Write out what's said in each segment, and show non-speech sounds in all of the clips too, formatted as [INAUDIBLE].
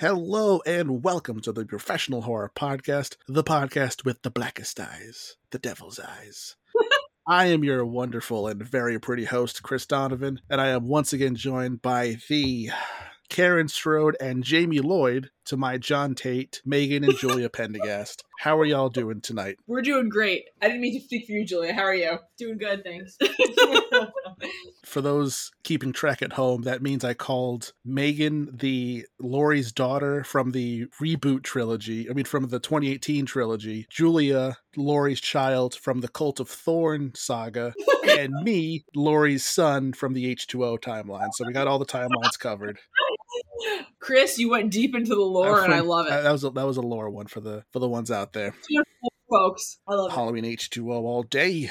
Hello and welcome to the Professional Horror Podcast, the podcast with the blackest eyes, the devil's eyes. [LAUGHS] I am your wonderful and very pretty host, Chris Donovan, and I am once again joined by the Karen Strode and Jamie Lloyd to my John Tate, Megan, and Julia [LAUGHS] Pendergast. How are y'all doing tonight? We're doing great. I didn't mean to speak for you, Julia. How are you? Doing good, thanks. [LAUGHS] For those keeping track at home, that means I called Megan the Laurie's daughter from the reboot trilogy. I mean, from the 2018 trilogy. Julia, Laurie's child from the Cult of Thorn saga. [LAUGHS] and me, Laurie's son from the H2O timeline. So we got all the timelines covered. Chris, you went deep into the lore, and I love it. That was a, that was a lore one for the for the ones out there. Folks, I love it. Halloween H2O all day.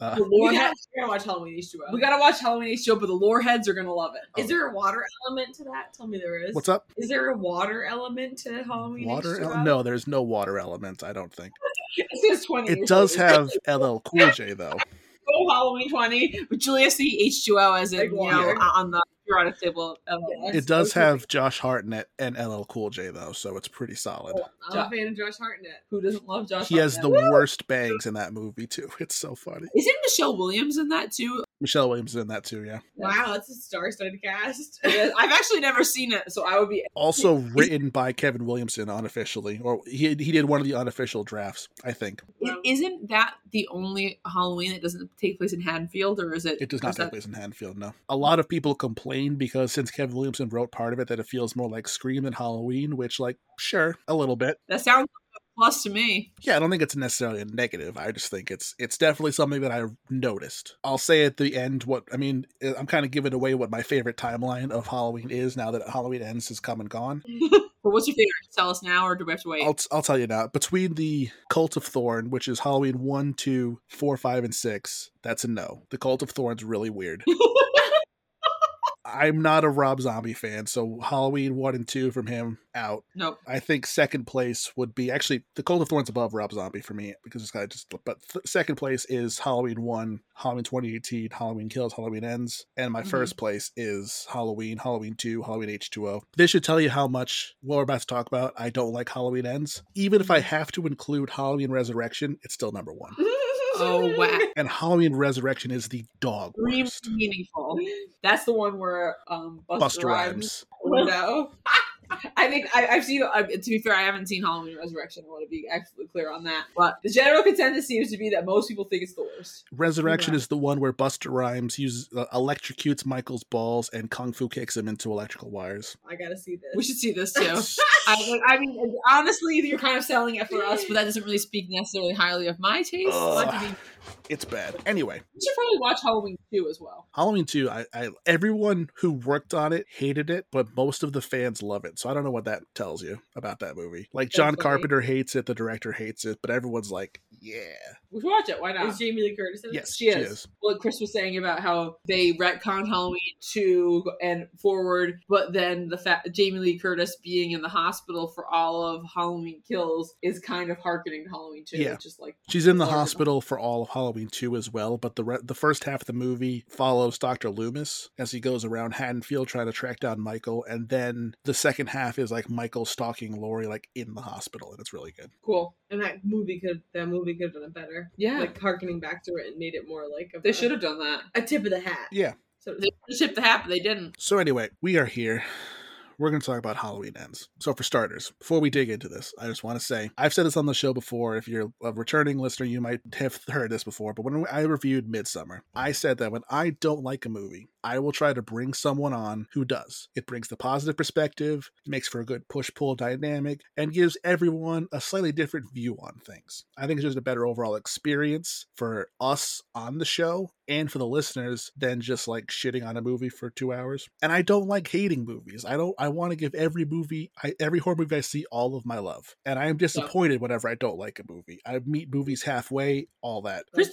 Uh. The lore we, gotta, we gotta watch Halloween H2O. we gotta watch Halloween H2O, but the lore heads are gonna love it. Is there a water element to that? Tell me there is. what's up? Is there a water element to Halloween Water? H2O? ele- No, there's no water element. I don't think [LAUGHS] It says 20. it years does old. have LL Cool J though. [LAUGHS] Go Halloween 20, but Julia see H2O as in, Like you know, water. on the periodic table. Of Yeah. It does Okay. have Josh Hartnett and LL Cool J though, so it's pretty solid. Oh, I'm a fan of Josh Hartnett. Who doesn't love Josh? He has the Hartnett? worst bangs in that movie too. [LAUGHS] It's so funny. Isn't Michelle Williams in that too? Michelle Williams is in that too, yeah. Wow, that's a star-studded cast. [LAUGHS] I've actually never seen it, so I would be. Also [LAUGHS] written by Kevin Williamson unofficially, or he he did one of the unofficial drafts, I think. Wow. Isn't that the only Halloween that doesn't take place in Haddonfield, or is it? It does not take that- place in Haddonfield, no. A lot of people complain because since Kevin Williamson wrote part of it, that it feels more like Scream than Halloween, which, like, sure, a little bit. That sounds like a plus to me. Yeah, I don't think it's necessarily a negative. I just think it's it's definitely something that I've noticed. I'll say at the end what I mean. eh, I'm kind of giving away what my favorite timeline of Halloween is now that Halloween ends has come and gone. [LAUGHS] But what's your favorite? Tell us now, or do we have to wait? I'll I'll tell you now. Between the Cult of Thorn, which is Halloween one, two, four, five, and six, that's a no. The Cult of Thorn's really weird. [LAUGHS] I'm not a Rob Zombie fan, so Halloween one and two from him out. nope. I think second place would be actually the Cult of Thorns above Rob Zombie for me because it's kind of just. But th- second place is Halloween one, Halloween 2018, Halloween Kills, Halloween Ends, and my Mhm. first place is Halloween, Halloween two, Halloween H2O. This should tell you how much what we're about to talk about. I don't like Halloween Ends. Even if I have to include Halloween Resurrection, it's still number one. [LAUGHS] [LAUGHS] Oh wow. And Halloween Resurrection is the dog worst. meaningful. That's the one where um Busta, Busta Rhymes. Rhymes. [LAUGHS] No. I think I, I've seen. Uh, to be fair, I haven't seen Halloween Resurrection. I want to be absolutely clear on that. But the general consensus seems to be that most people think it's the worst. Resurrection Yeah. is the one where Busta Rhymes uses uh, electrocutes Michael's balls and kung fu kicks him into electrical wires. I gotta see this. We should see this too. [LAUGHS] I, I mean, honestly, you're kind of selling it for us, but that doesn't really speak necessarily highly of my taste. Ugh. But to be- It's bad. Anyway, you should probably watch Halloween 2 as well. Halloween 2, I, I everyone who worked on it hated it, but most of the fans love it. So I don't know what that tells you about that movie. Like John. Carpenter hates it, the director hates it, but everyone's like, yeah. We should watch it. Why not? Is Jamie Lee Curtis in it? Yes, She is. What Chris was saying about how they retconned Halloween 2 and forward, but then the fact Jamie Lee Curtis being in the hospital for all of Halloween Kills is kind of harkening to Halloween 2. Yeah. Just like She's in the hospital for all of Halloween 2 as well, but the re- the first half of the movie follows Dr. Loomis as he goes around Haddonfield trying to track down Michael, and then the second half is like Michael stalking Laurie like in the hospital, and it's really good. cool. And that movie could that movie could have done it better. Yeah. Like harkening back to it and made it more like a, they should have done that. a tip of the hat. Yeah. So They shipped the hat, but they didn't. So anyway, we are here. We're going to talk about Halloween ends. So for starters, before we dig into this, I just want to say I've said this on the show before. If you're a returning listener, you might have heard this before. But when I reviewed Midsommar, I said that when I don't like a movie, I will try to bring someone on who does. It brings the positive perspective, makes for a good push pull dynamic, and gives everyone a slightly different view on things. I think it's just a better overall experience for us on the show and for the listeners than just like shitting on a movie for two hours. And I don't like hating movies. I don't. I want to give every movie, I, every horror movie I see, all of my love. And I am disappointed whenever I don't like a movie. I meet movies halfway, all that. Chris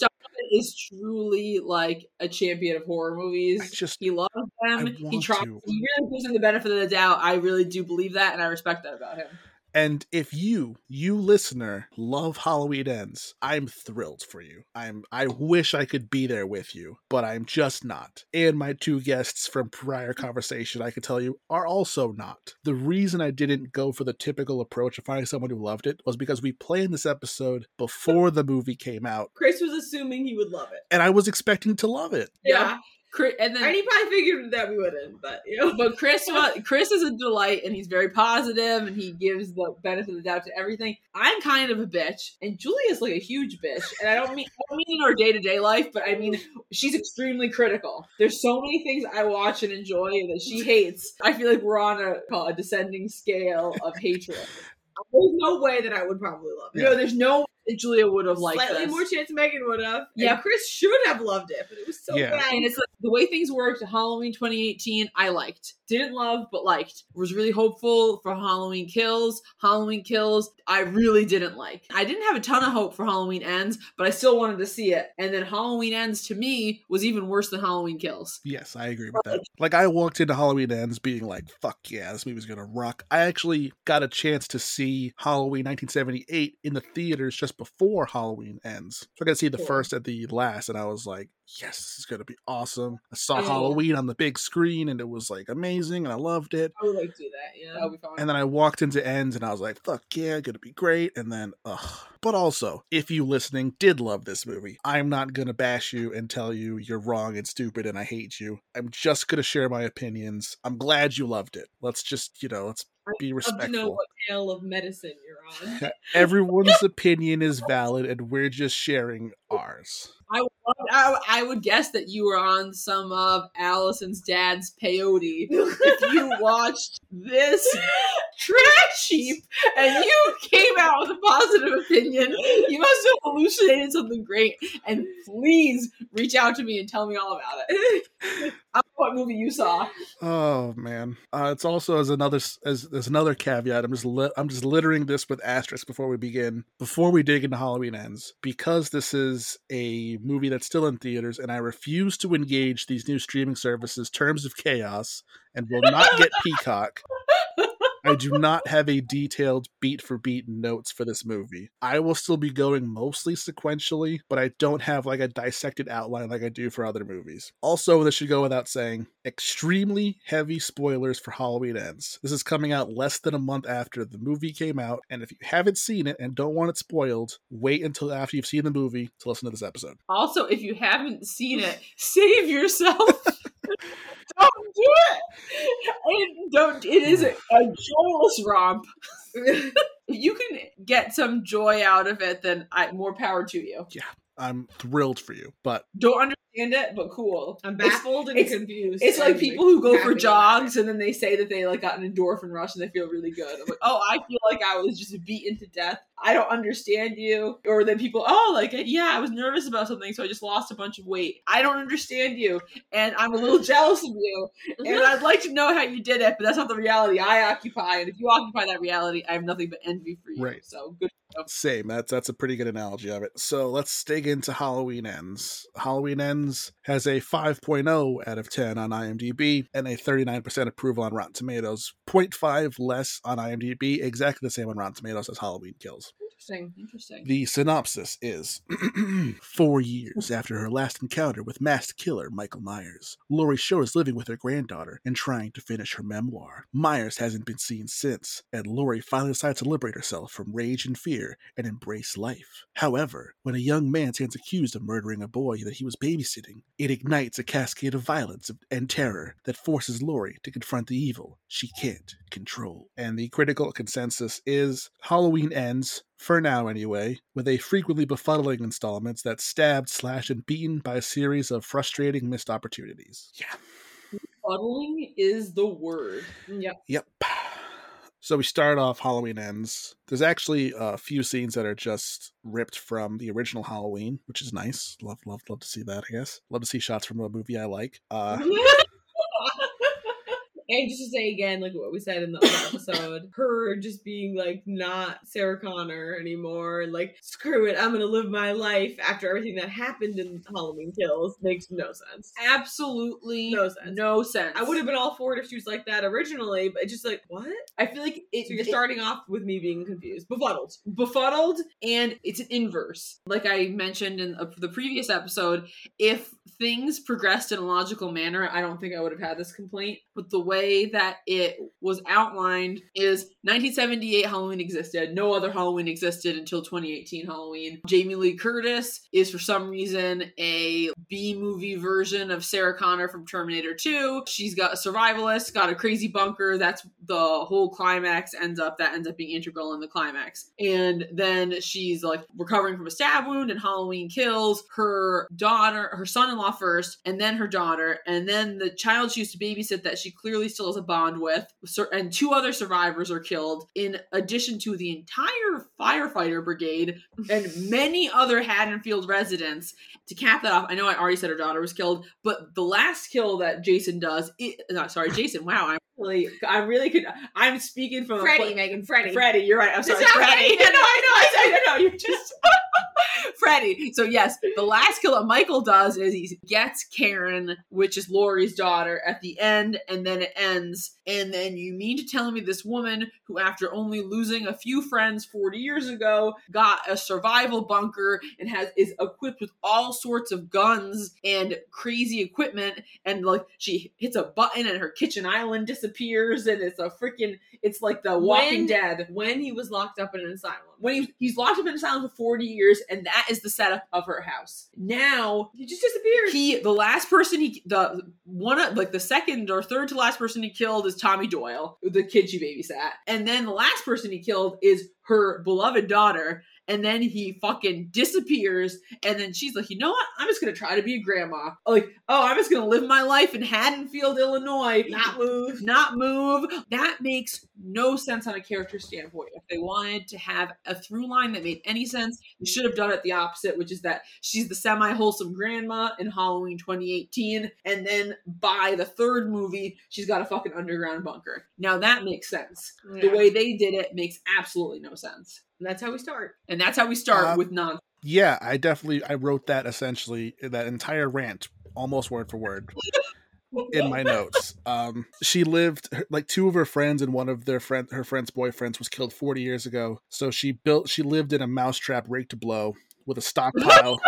is truly like a champion of horror movies. I just he loves I them. He tries. to. He really gives them the benefit of the doubt. I really do believe that, and I respect that about him. And if you, you listener, love Halloween Ends, I'm thrilled for you. I'm I wish I could be there with you, but I'm just not. And my two guests from prior conversation, I could tell you, are also not. The reason I didn't go for the typical approach of finding someone who loved it was because we planned this episode before the movie came out, Chris was assuming he would love it. and I was expecting to love it. Yeah. Chris, and then And he probably figured that we wouldn't, but you know. But Chris, [LAUGHS] wa- Chris is a delight, and he's very positive, and he gives the benefit of the doubt to everything. I'm kind of a bitch, and Julia's like a huge bitch, and I don't mean I don't mean in our day to day life, but I mean she's extremely critical. There's so many things I watch and enjoy that she hates. I feel like we're on a call a descending scale of hatred. There's no way that I would probably love it. You know, there's no way that Julia would have liked Slightly this. more chance Megan would have. Yeah. And Chris should have loved it, but it was so Yeah. bad. and it's like the way things worked halloween 2018 i liked didn't love but liked was really hopeful for halloween kills halloween kills i really didn't like i didn't have a ton of hope for halloween ends but i still wanted to see it and then halloween ends to me was even worse than halloween kills Yes, I agree with that. Like I walked into Halloween Ends being like, "Fuck yeah, this movie's gonna rock." I actually got a chance to see Halloween 1978 in the theaters just before Halloween Ends. So I got to see the Cool. first at the last, and I was like, "Yes, this is gonna be awesome." I saw Yeah. Halloween on the big screen, and it was like amazing, and I loved it. I would like to do that, yeah. fine And then I walked into Ends, and I was like, "Fuck yeah, gonna be great." And then, ugh. But also, if you listening did love this movie, I'm not gonna bash you and tell you you're wrong and stupid and I hate you. I'm just gonna share my opinions. I'm glad you loved it. Let's just, you know, let's be to know what tale of medicine you're on. [LAUGHS] Everyone's [LAUGHS] opinion is valid, and we're just sharing ours. I, would- I, I would guess that you were on some of Allison's dad's peyote if you [LAUGHS] watched this trash heap and you came out with a positive opinion. You must have hallucinated something great. And please reach out to me and tell me all about it. I don't know what movie you saw. Oh man, uh, it's also as another as as another caveat. I'm just li- I'm just littering this with asterisks before we begin. Before we dig into Halloween ends, because this is a movie that's still in theaters, and I refuse to engage these new streaming services' terms of chaos, and will not get [LAUGHS] Peacock. I do not have a detailed beat for beat notes for this movie. I will still be going mostly sequentially, but I don't have like a dissected outline like I do for other movies. Also, this should go without saying, extremely heavy spoilers for Halloween Ends. This is coming out less than a month after the movie came out, and if you haven't seen it and don't want it spoiled, wait until after you've seen the movie to listen to this episode. Also, if you haven't seen it, [LAUGHS] save yourself. [LAUGHS] don't do it. Don't. It is a, a joyless romp. If [LAUGHS] you can get some joy out of it, then I, more power to you. Yeah, I'm thrilled for you, but Don't understand it, but cool. I'm It's- baffled and it's- confused. It's like and, people who go for happy. jogs and then they say that they like got an endorphin rush and they feel really good. I'm like, oh, I feel like I was just beaten to death. I don't understand you. Or then people, oh, like yeah, I was nervous about something, so I just lost a bunch of weight. I don't understand you, and I'm a little jealous of you, and [LAUGHS] I'd like to know how you did it, but that's not the reality I occupy. And if you occupy that reality, I have nothing but envy for you. Right. So good. Same. That's that's a pretty good analogy of it. So let's dig into Halloween Ends. Halloween Ends has a 5.0 out of 10 on IMDb and a 39% approval on Rotten Tomatoes. 0.5 less on IMDb, exactly the same on Rotten Tomatoes as Halloween Kills. Interesting. Interesting. The synopsis is [CLEARS THROAT] Four years after her last encounter with masked killer Michael Myers, Laurie Strode is living with her granddaughter and trying to finish her memoir. Myers hasn't been seen since, and Laurie finally decides to liberate herself from rage and fear and embrace life. However, when a young man stands accused of murdering a boy that he was babysitting, it ignites a cascade of violence and terror that forces Laurie to confront the evil she can't control. And the critical consensus is Halloween ends, for now anyway, with a frequently befuddling installments that stabbed, slashed, and beaten by a series of frustrating missed opportunities. Yeah. Befuddling is the word. Yep. Yep. So we start off Halloween ends. There's actually a few scenes that are just ripped from the original Halloween, which is nice. Love, love, love to see that. I guess love to see shots from a movie I like. Uh, [LAUGHS] And just to say again, like what we said in the other [LAUGHS] episode, her just being like not Sarah Connor anymore, and like screw it, I'm gonna live my life after everything that happened in Halloween Kills makes no sense. Absolutely No sense. No sense. I would have been all for it if she was like that originally, but it's just like what? I feel like it, So you're it- starting off with me being confused, befuddled. befuddled and it's an inverse like i mentioned in uh, the previous episode if things progressed in a logical manner i don't think i would have had this complaint but the way that it was outlined is 1978 halloween existed. No other halloween existed until 2018 halloween. Jamie lee curtis is for some reason a b movie version of sarah connor from terminator 2 she's got a survivalist got a crazy bunker. That's the whole climax ends up that ends up being integral in the climax. And then she's like recovering from a stab wound and halloween kills her daughter her son-in-law first and then her daughter. And then the child she used to babysit that she clearly still has a bond with and two other survivors are killed in addition to the entire firefighter brigade [LAUGHS] and many other haddonfield residents to cap that off i know i already said her daughter was killed but the last kill that jason does it, no, sorry jason wow i'm really i really could i'm speaking from Freddie, Megan, Freddie. Freddie, you're right. I'm sorry, Freddie. [LAUGHS] No, I know. I said no, no. You're just [LAUGHS] [LAUGHS] Freddie. So yes, the last kill that Michael does is he gets Karen, which is Lori's daughter, at the end, and then it ends. And then you mean to tell me this woman who, after only losing a few friends 40 years ago, got a survival bunker and has is equipped with all sorts of guns and crazy equipment, and like she hits a button and her kitchen island disappears, and it's a freaking it's like the Walking When- Dead when he was locked up in an asylum. when he, he's locked up in an asylum for 40 years and that is the setup of her house now He just disappears. he the last person he the one of like the second or third to last person he killed is tommy doyle the kid she babysat and then the last person he killed is her beloved daughter and then he fucking disappears and then she's like you know what i'm just gonna try to be a grandma like oh i'm just gonna live my life in haddonfield illinois not move. not move. That makes no sense on a character standpoint. If they wanted to have a through line that made any sense, they should have done it the opposite, which is that she's the semi wholesome grandma in Halloween 2018, and then by the third movie, she's got a fucking underground bunker. Now that makes sense. The way they did it makes absolutely no sense. And that's how we start. And that's how we start Uh, with non. Yeah, I definitely I wrote that essentially that entire rant almost word for word in my [LAUGHS] notes. Um, she lived like two of her friends and one of their friend her friend's boyfriends was killed 40 years ago. So she built she lived in a mousetrap rigged to blow with a stockpile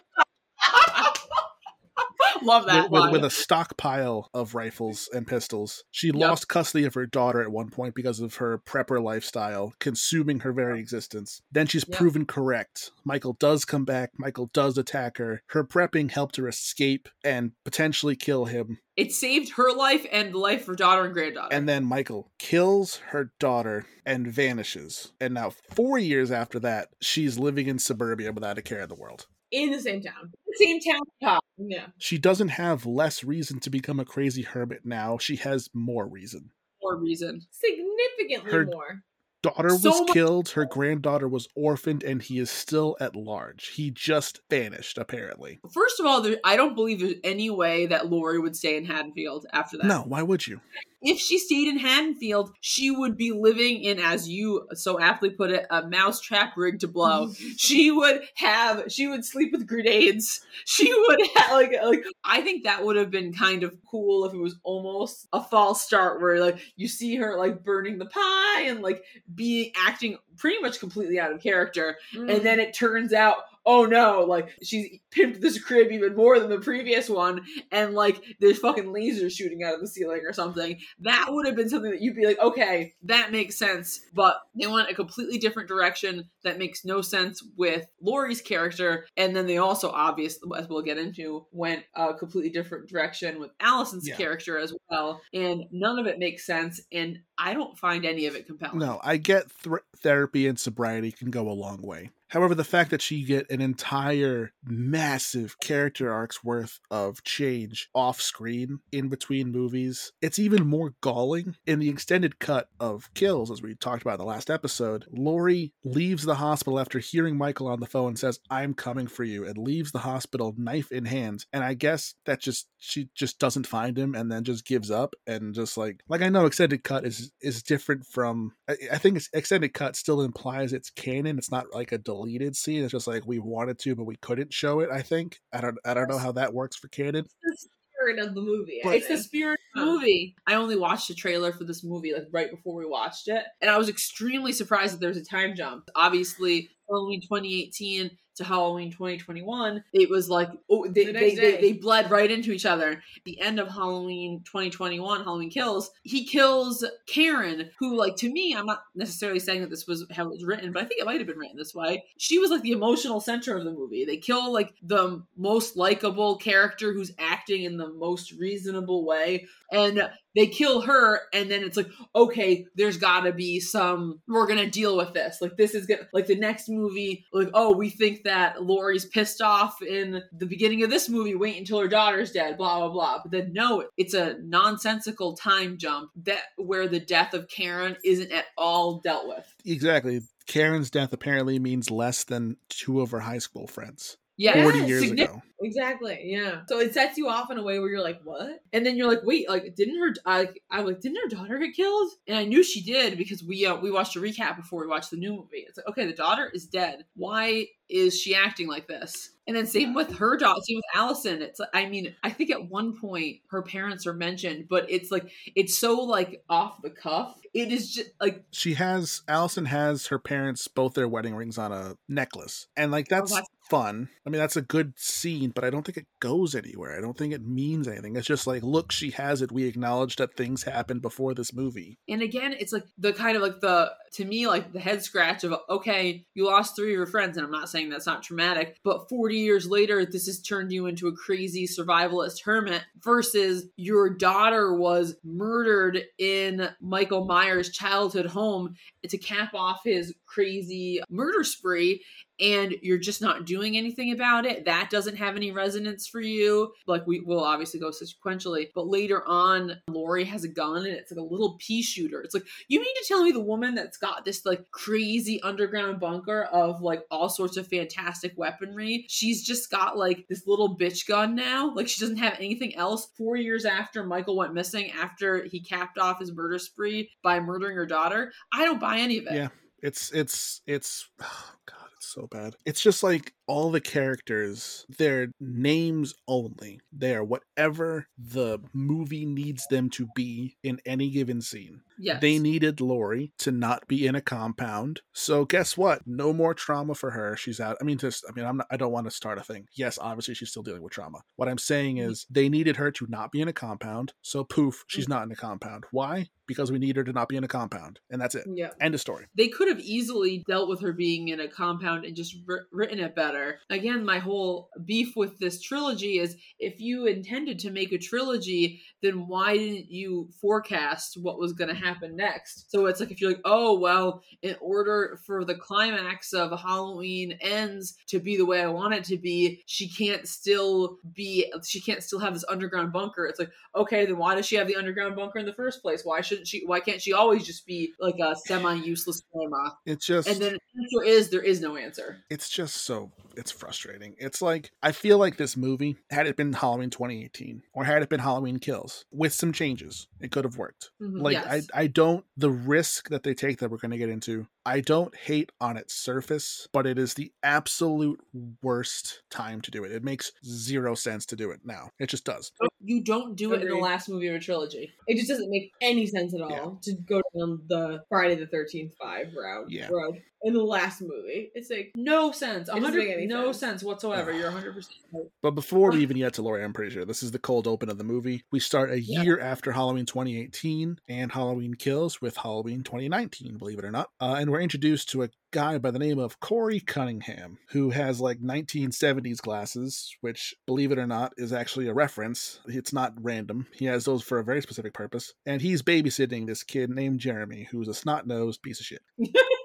[LAUGHS] Love that with, with, with a stockpile of rifles and pistols. She lost custody of her daughter at one point because of her prepper lifestyle, consuming her very existence. Then she's Yep. proven correct. Michael does come back. Michael does attack her. Her prepping helped her escape and potentially kill him. it saved her life and the life of her daughter and granddaughter. And then Michael kills her daughter and vanishes. And now, four years after that, she's living in suburbia without a care in the world. In the same town. same town top. Yeah. She doesn't have less reason to become a crazy hermit now. She has more reason. More reason. Significantly Her- more. Daughter So was much- killed, her granddaughter was orphaned, and he is still at large. He just vanished, apparently. First of all, there, I don't believe there's any way that Lori would stay in Haddonfield after that. No, why would you? If she stayed in Haddonfield, she would be living in, as you so aptly put it, a mousetrap rigged to blow. [LAUGHS] she would have, she would sleep with grenades. She would [LAUGHS] have, like, like, I think that would have been kind of cool if it was almost a false start where, like, you see her, like, burning the pie and, like, being, acting pretty much completely out of character. Mm. and then it turns out oh no like she's pimped this crib even more than the previous one and like there's fucking lasers shooting out of the ceiling or something that would have been something that you'd be like okay that makes sense but they went a completely different direction that makes no sense with Laurie's character and then they also obviously as we'll get into went a completely different direction with Allison's Yeah. character as well and none of it makes sense and I don't find any of it compelling No, I get thr therapy and sobriety can go a long way. However, the fact that she get an entire massive character arc's worth of change off screen in between movies, it's even more galling. In the extended cut of Kills, as we talked about in the last episode, Laurie leaves the hospital after hearing Michael on the phone and says, I'm coming for you, and leaves the hospital knife in hand. And I guess that just she just doesn't find him and then just gives up and just like like I know extended cut is is different from I, I think it's extended cut still implies it's canon. It's not like a deleted scene. It's just like we wanted to, but we couldn't show it. I think I don't I don't know how that works for canon. the spirit of the movie. But- It's the spirit of the movie. I only watched the trailer for this movie like right before we watched it, and I was extremely surprised that there was a time jump. Obviously, Halloween 2018 to Halloween 2021, it was like oh they The they, they, they bled right into each other. The end of Halloween 2021, Halloween Kills, he kills Karen, who like to me, I'm not necessarily saying that this was how it was written, but I think it might have been written this way. She was like the emotional center of the movie. They kill like the most likable character who's acting in the most reasonable way and they kill her and then it's like okay there's gotta be some we're gonna deal with this like this is gonna like the next movie like oh we think that Laurie's pissed off in the beginning of this movie wait until her daughter's dead blah blah blah but then no it's a nonsensical time jump that where the death of Karen isn't at all dealt with Exactly. Karen's death apparently means less than two of her high school friends. yeah 40 Yes, years ago. Exactly. Yeah. So it sets you off in a way where you're like, what? and then you're like, wait, like didn't her? I, I like didn't her daughter get killed? And I knew she did because we uh, we watched a recap before we watched the new movie. It's like, okay, the daughter is dead. Why is she acting like this? And then same with her daughter, same with Allison. It's I mean, I think at one point her parents are mentioned, but it's like it's so like off the cuff. It is just like She has Allison has her parents both their wedding rings on a necklace. And like that's that's- fun. I mean that's a good scene, but I don't think it goes anywhere. I don't think it means anything. It's just like, look, she has it. We acknowledge that things happened before this movie. And again, it's like the kind of like the to me like the head scratch of okay, you lost three of your friends, and I'm not saying that's not traumatic, but 40 years later, this has turned you into a crazy survivalist hermit versus your daughter was murdered in Michael Myers' childhood home to cap off his crazy murder spree and you're just not doing anything about it that doesn't have any resonance for you. Like we will obviously go sequentially but later on lori has a gun and it's like a little pea shooter. It's like you mean to tell me the woman that's got this like crazy underground bunker of like all sorts of fantastic weaponry she's just got like this little bitch gun now? Like she doesn't have anything else? Four years after michael went missing after he capped off his murder spree by murdering her daughter i don't buy any of it. Yeah. It's it's it's [SIGHS] oh god, it's so bad. It's just like all the characters, their names only. They're whatever the movie needs them to be in any given scene. yes They needed Lori to not be in a compound. So guess what? No more trauma for her. She's out. I mean, just I mean, I'm not, I don't want to start a thing. Yes, obviously she's still dealing with trauma. What I'm saying is they needed her to not be in a compound. So poof, she's mm. not in a compound. Why? Because we need her to not be in a compound, and that's it. Yeah. End of story. they could have easily dealt with her being in a compound and just wr- written it better. Again, my whole beef with this trilogy is if you intended to make a trilogy, then why didn't you forecast what was going to happen next? So it's like if you're like, oh, well, in order for the climax of Halloween ends to be the way I want it to be, she can't still be, she can't still have this underground bunker. It's like, okay, then why does she have the underground bunker in the first place? Why shouldn't she, why can't she always just be like a semi useless grandma? It's just And then the answer is there is no answer. it's just so it's frustrating. It's like I feel like this movie had it been Halloween 2018 or had it been Halloween Kills with some changes, it could have worked. Mhm. Like Yes. I I don't the risk that they take that we're going to get into. I don't hate on its surface, but it is the absolute worst time to do it. It makes zero sense to do it now. It just does. You don't do it in the last movie of a trilogy. It just doesn't make any sense at all Yeah. to go down the Friday the Thirteenth Five route. Yeah. Road in the last movie. It's like No sense. It hundred, make any no sense. sense whatsoever. You're 100 percent right. But before we even get to Laurie, I'm pretty sure this is the cold open of the movie. We start a Yeah. year after Halloween 2018 and Halloween Kills with Halloween 2019, believe it or not. Uh, and we're introduced to a guy by the name of Corey Cunningham, who has like 1970s glasses, which, believe it or not, is actually a reference. It's not random. He has those for a very specific purpose. And he's babysitting this kid named Jeremy, who's a snot nosed piece of shit. [LAUGHS]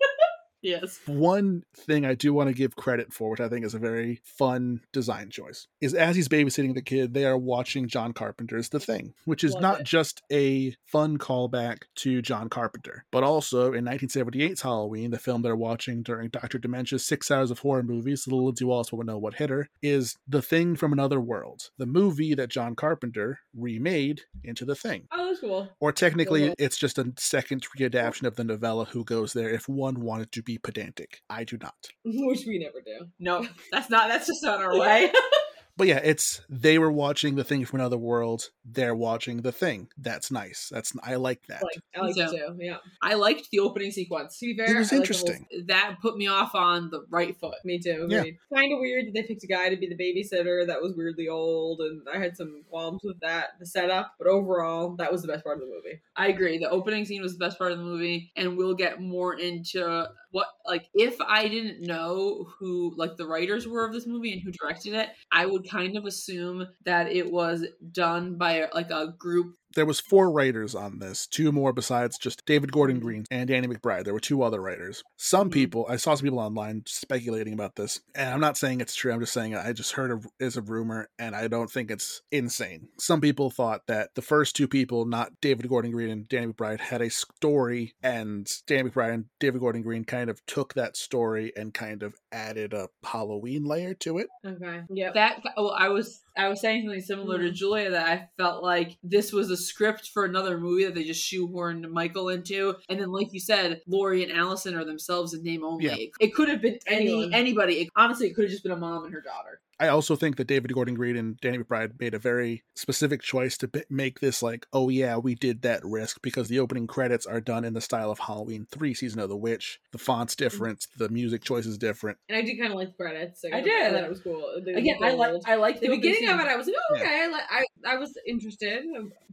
Yes. One thing I do want to give credit for, which I think is a very fun design choice, is as he's babysitting the kid, they are watching John Carpenter's The Thing, which is Love not it. just a fun callback to John Carpenter, but also in 1978's Halloween, the film they're watching during Dr. Dementia's Six Hours of Horror movies, little Lindsay Wallace will know what hit her, is The Thing from Another World, the movie that John Carpenter remade into The Thing. Oh, that's cool. Or technically, Mhm. it's just a second readaptation of the novella Who Goes There if one wanted to be pedantic. I do not. [LAUGHS] Which we never do. No, [LAUGHS] that's not. That's just not our way. [LAUGHS] But yeah, it's they were watching the thing from another world. They're watching the thing. That's nice. That's I like that. Like I like it So- too. Yeah, I liked the opening sequence. To be fair, It was I liked the whole- interesting. that put me off on the right foot. me too. Yeah. Kind of weird that they picked a guy to be the babysitter that was weirdly old, and I had some qualms with that, the setup. But overall, that was the best part of the movie. I agree. The opening scene was the best part of the movie, and we'll get more into what like if I didn't know who like the writers were of this movie and who directed it, I would kind of assume that it was done by like a group. There was four writers on this, two more besides just David Gordon Mm-hmm. Green and Danny McBride. There were two other writers. Some Mhm. people, I saw some people online speculating about this, and I'm not saying it's true. I'm just saying I just heard it is a rumor, and I don't think it's insane. Some people thought that the first two people, not David Gordon Green and Danny McBride, had a story, and Danny McBride and David Gordon Green kind of took that story and kind of added a Halloween layer to it. Okay. yeah, That well, I was I was saying something similar to Mhm. Julia that I felt like this was a script for another movie that they just shoehorned Michael into, and then like you said, Lori and Allison are themselves in name only. Yeah. It could have been any Anyone. anybody. It, honestly, it could have just been a mom and her daughter. I also think that David Gordon Green and Danny McBride made a very specific choice to bi- make this like, oh yeah, we did that risk because the opening credits are done in the style of Halloween 3 Season of the Witch. The font's mm-hmm. different, the music choice is different. And I did kind of like the credits. So I did. thought it was cool. They Again, I like. I like the opening beginning of it. I was like, oh, Yeah. okay. I, li- I I was interested,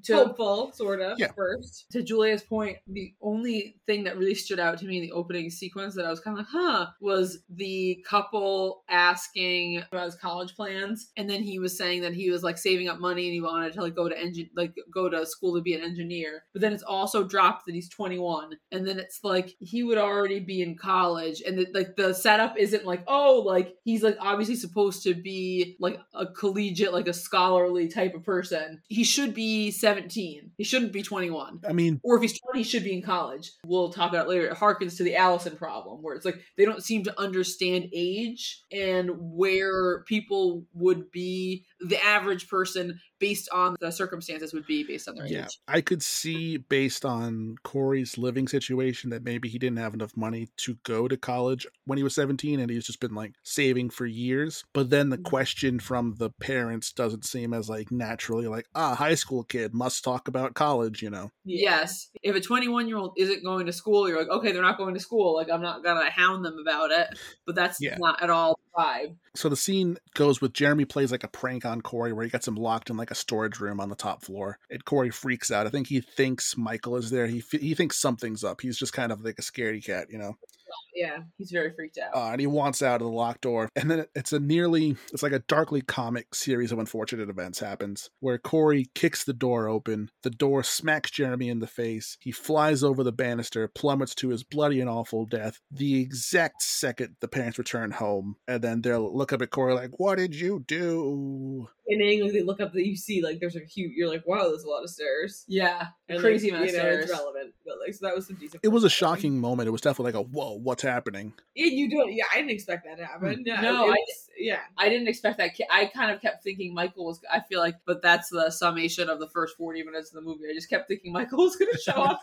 To- hopeful, sort of. Yeah. First. to Julia's point, the only thing that really stood out to me in the opening sequence that I was kind of like, huh, was the couple asking about his college plans, and then he was saying that he was like saving up money and he wanted to like go to engine, like go to school to be an engineer. But then it's also dropped that he's 21, and then it's like he would already be in college, and the, like the setup isn't like, oh, like he's like obviously supposed to be like a collegiate, like a scholarly type of person. He should be 17. He shouldn't be 21 I mean, or if he's 20, he should be in college. We'll talk about later. It harkens to the Allison problem, where it's like they don't seem to understand age and where people would be, the average person based on the circumstances would be based on their yeah, age. I could see based on Corey's living situation that maybe he didn't have enough money to go to college when he was 17 and he's just been like saving for years. But then the Mhm. question from the parents doesn't seem as like naturally like, ah, high school kid must talk about college, you know. Yes. If a 21 year old isn't going to school, you're like, okay, they're not going to school. Like, I'm not going to hound them about it. But that's Yeah. not at all the vibe. So the scene goes with Jeremy plays like a prank on Corey where he gets him locked in like a storage room on the top floor. And Corey freaks out. I think he thinks Michael is there. He he thinks something's up. He's just kind of like a scaredy cat, you know. Yeah. He's very freaked out. Uh, and he wants out of the locked door. And then it's a nearly it's like a darkly comic series of unfortunate events happens where Corey kicks the door open. The door smacks Jeremy in the face. He flies over the banister, plummets to his bloody and awful death. The exact second the parents return home, and then they'll look up at Corey like, "What did you do?" And like they look up that you see like there's a huge. You're like, wow, there's a lot of stairs. yeah. And, Crazy like, amount of you know, It's stairs. relevant, but like so that was some decent. It was a shocking moment. It was definitely like a whoa, what's happening? Yeah, you don't. Yeah, I didn't expect that to happen. Hmm. Yeah, No, it I- yeah. I didn't expect that. I kind of kept thinking Michael was. I feel like, but that's the summation of the first forty minutes of the movie. I just kept thinking [LAUGHS] Michael was going to show up.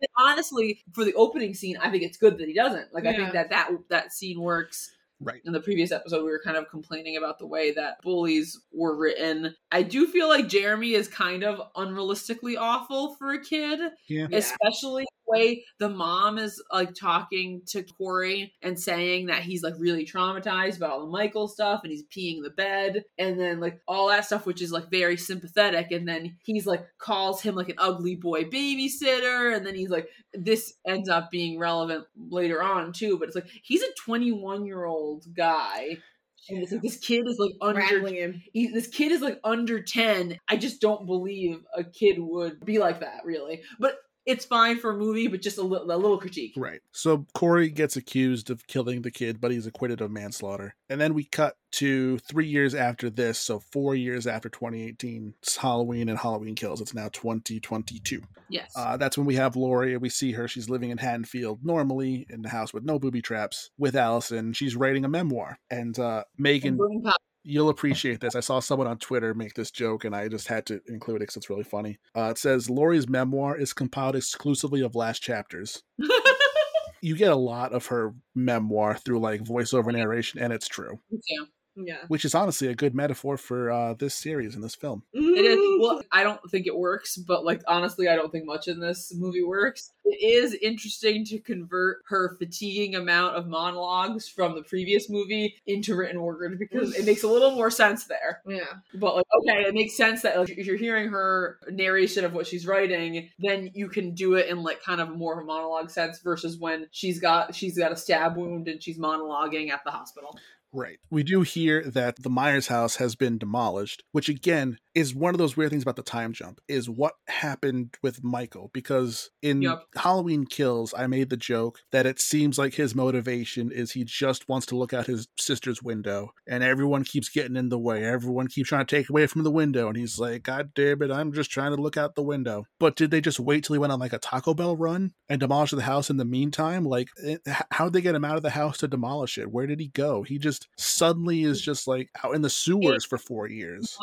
And honestly, for the opening scene, I think it's good that he doesn't. Like, I think that that that scene works. Right. In the previous episode, we were kind of complaining about the way that bullies were written. I do feel like Jeremy is kind of unrealistically awful for a kid Yeah. Yeah. especially the way the mom is like talking to Corey and saying that he's like really traumatized about all the Michael stuff and he's peeing the bed and then like all that stuff which is like very sympathetic and then he's like calls him like an ugly boy babysitter and then he's like this ends up being relevant later on too but it's like he's a 21 year old guy and it's like this kid is like under him. he, this kid is like under 10 i just don't believe a kid would be like that really but it's fine for a movie, but just a little a little critique. Right. So Corey gets accused of killing the kid, but he's acquitted of manslaughter. And then we cut to three years after this, so four years after 2018, it's Halloween and Halloween Kills. It's now 2022. Yes. Uh, that's when we have Lori. and We see her. She's living in Haddonfield normally in the house with no booby traps with Allison. She's writing a memoir. And uh, Megan, Pop- you'll appreciate this. I saw someone on Twitter make this joke, and I just had to include it because it's really funny. Uh, it says Lori's memoir is compiled exclusively of last chapters. [LAUGHS] You get a lot of her memoir through like voiceover narration, and it's true. Yeah. which is honestly a good metaphor for uh, this series and this film. It is. Well, I don't think it works, but like honestly, I don't think much in this movie works. It is interesting to convert her fatiguing amount of monologues from the previous movie into written word because it makes a little more sense there. yeah. But like, okay, it makes sense that like, if you're hearing her narration of what she's writing, then you can do it in like kind of more of a monologue sense versus when she's got she's got a stab wound and she's monologuing at the hospital. Right. We do hear that the Myers house has been demolished, which again is one of those weird things about the time jump is what happened with Michael because in Yep. Halloween Kills I made the joke that it seems like his motivation is he just wants to look out his sister's window and everyone keeps getting in the way. Everyone keeps trying to take away from the window and he's like god damn it I'm just trying to look out the window. But did they just wait till he went on like a Taco Bell run and demolish the house in the meantime? Like eh, how'd they get him out of the house to demolish it? Where did he go? He just suddenly is just like out in the sewers for 4 years.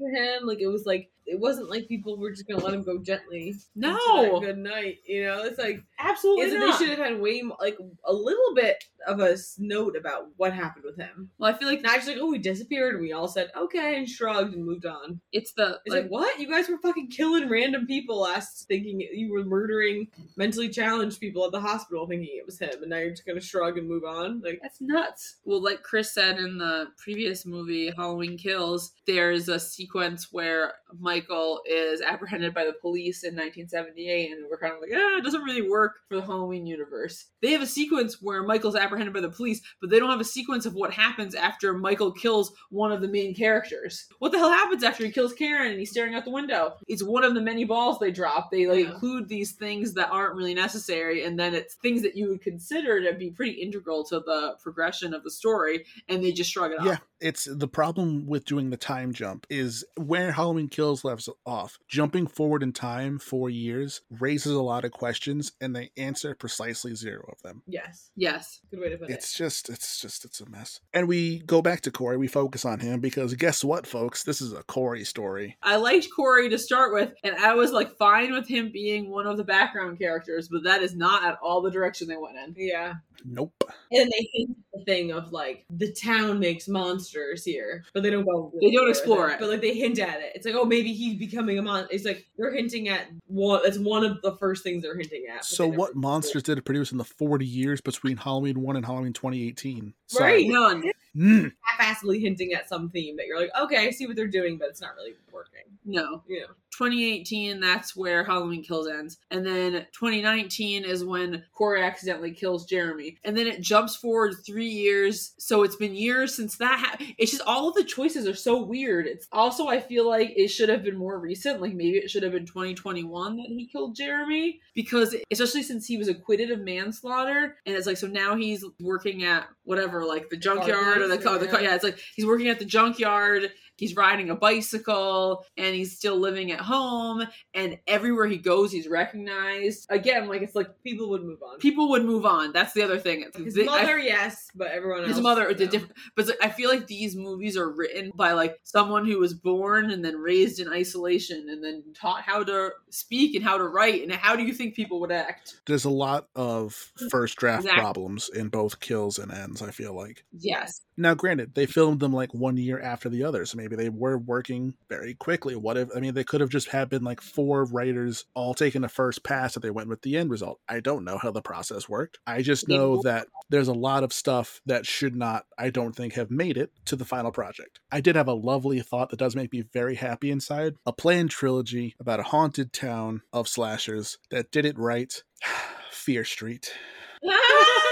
Him, like it was like it wasn't like people were just gonna let him go gently. No. good night. You know, it's like Absolutely not. they should have had way more, like a little bit of a note about what happened with him. well, I feel like Not just like oh he disappeared and we all said okay and shrugged and moved on. it's the It's like like, what? You guys were fucking killing random people last thinking you were murdering mentally challenged people at the hospital thinking it was him and now you're just gonna shrug and move on. Like That's nuts. Well, like Chris said in the previous movie, Halloween Kills, there's a sequence where Michael is apprehended by the police in 1978, and we're kind of like, ah, it doesn't really work for the Halloween universe. They have a sequence where Michael's apprehended by the police, but they don't have a sequence of what happens after Michael kills one of the main characters. What the hell happens after he kills Karen and he's staring out the window? It's one of the many balls they drop. They like Yeah. include these things that aren't really necessary, and then it's things that you would consider to be pretty integral to the progression of the story, and they just shrug it off. Yeah, it's the problem with doing the time jump is where Halloween Kills left off. Jumping forward in time four years raises a lot of questions, and they answer precisely zero of them. yes, Yes. good way to put it. It's just, it's just, it's a mess. And we go back to Corey. We focus on him because guess what, folks? This is a Corey story. I liked Corey to start with, and I was like fine with him being one of the background characters, but that is not at all the direction they went in. Yeah, Nope. and they hint the thing of like the town makes monsters here, but they don't go. They don't explore it. but like they hint at it. It's like oh maybe he's becoming a monster. It's like they're hinting at one. That's one of the first things they're hinting at. So, what explore monsters did it produce in the 40 years between Halloween 1 and Halloween 2018? Right. None. Mm. half-assedly hinting at some theme that you're like, okay, I see what they're doing, but it's not really working. No. You know, 2018, that's where Halloween Kills ends. And then 2019 is when Corey accidentally kills Jeremy. And then it jumps forward three years. So it's been years since that happened. It's just all of the choices are so weird. It's also, I feel like it should have been more recent. Like maybe it should have been 2021 that he killed Jeremy. Because especially since he was acquitted of manslaughter. And it's like, so now he's working at whatever, like the junkyard or the, place or- the, yeah, it's like he's working at the junkyard he's riding a bicycle and he's still living at home and everywhere he goes he's recognized again like it's like people would move on. people would move on that's the other thing It's- His they- I- mother, yes, but everyone else. his mother the no. different but i feel like these movies are written by like someone who was born and then raised in isolation and then taught how to speak and how to write and how do you think people would act There's a lot of first draft Exactly. problems in both kills and ends, I feel like. yes Now, granted, they filmed them like one year after the other, so maybe they were working very quickly. What if, I mean, they could have just had been like four writers all taking a first pass and they went with the end result. I don't know how the process worked. I just know that there's a lot of stuff that should not, I don't think, have made it to the final project. I did have a lovely thought that does make me very happy inside a planned trilogy about a haunted town of slashers that did it right. [SIGHS] Fear Street. [LAUGHS]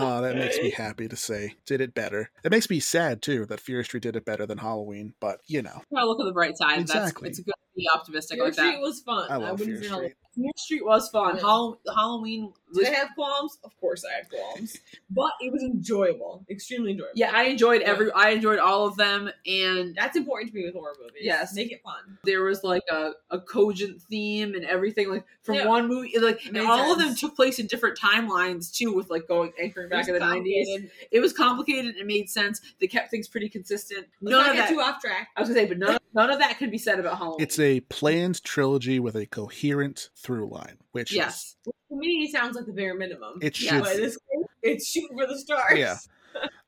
Oh, that makes me happy to say. Did it better. It makes me sad too that Fear Street did it better than Halloween, but you know. Gotta look at the bright side Exactly. that's it's a good be optimistic Fear like Street that. was fun. I love wouldn't Fear say Street. Fear Street was fun. Yeah. Hall- Halloween was Did I have qualms? Of course I had qualms. [LAUGHS] But it was enjoyable. Extremely enjoyable. yeah, I enjoyed every. I enjoyed all of them, and That's important to me with horror movies. Yes. Make it fun. there was like a, a cogent theme and everything. Like from Yeah. one movie, like and Made all of them took place in different timelines too, with like going anchoring back in the nineties. It was complicated. It made sense. They kept things pretty consistent. Let's None not of get that. too off track. I was gonna say, but none of, none of that can be said about Halloween. It's a planned trilogy with a coherent through line, which yes. To me, it sounds like the bare minimum. it should this it's shooting for the stars. Yeah.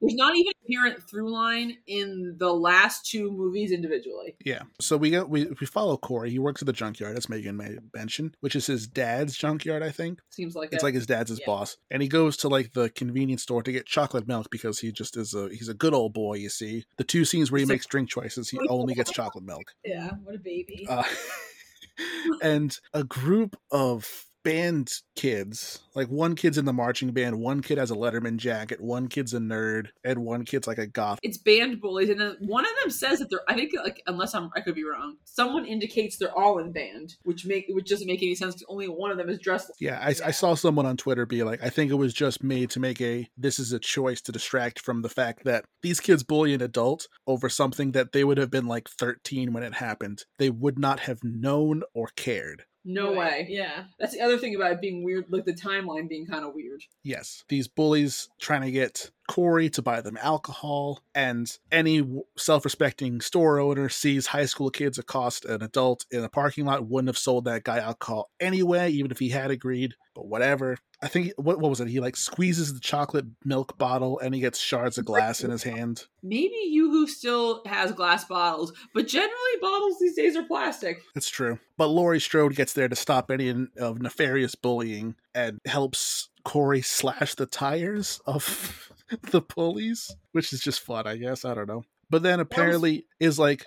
There's not even a apparent through line in the last two movies individually. Yeah. So we got we, we follow Corey. He works at the junkyard, as Megan may mention, which is his dad's junkyard, I think. Seems like It's it. like his dad's his Yeah. boss. And he goes to like the convenience store to get chocolate milk because he just is a he's a good old boy, you see. The two scenes where he makes drink choices, he only gets chocolate milk. [LAUGHS] Yeah, what a baby. Uh, [LAUGHS] and a group of band kids, like one kid's in the marching band, one kid has a Letterman jacket, one kid's a nerd, and one kid's like a goth. it's band bullies, and then one of them says that they're. I think like unless I'm, I could be wrong. Someone indicates they're all in band, which make which doesn't make any sense. 'cause Only one of them is dressed. Yeah, I, I saw someone on Twitter be like, I think it was just made to make a this is a choice to distract from the fact that these kids bully an adult over something that they would have been like 13 when it happened. They would not have known or cared. No Right, way. Yeah. That's the other thing about it being weird, like the timeline being kind of weird. Yes, these bullies trying to get Corey to buy them alcohol, and any self respecting store owner sees high school kids accost an adult in a parking lot wouldn't have sold that guy alcohol anyway, even if he had agreed. But whatever. I think what what was it? He like squeezes the chocolate milk bottle and he gets shards of glass in his hand. Maybe Yoo-Hoo still has glass bottles, but generally bottles these days are plastic. It's true. But Laurie Strode gets there to stop any of nefarious bullying and helps Corey slash the tires of [LAUGHS] the pulleys, which is just fun, I guess. I don't know. But then apparently is like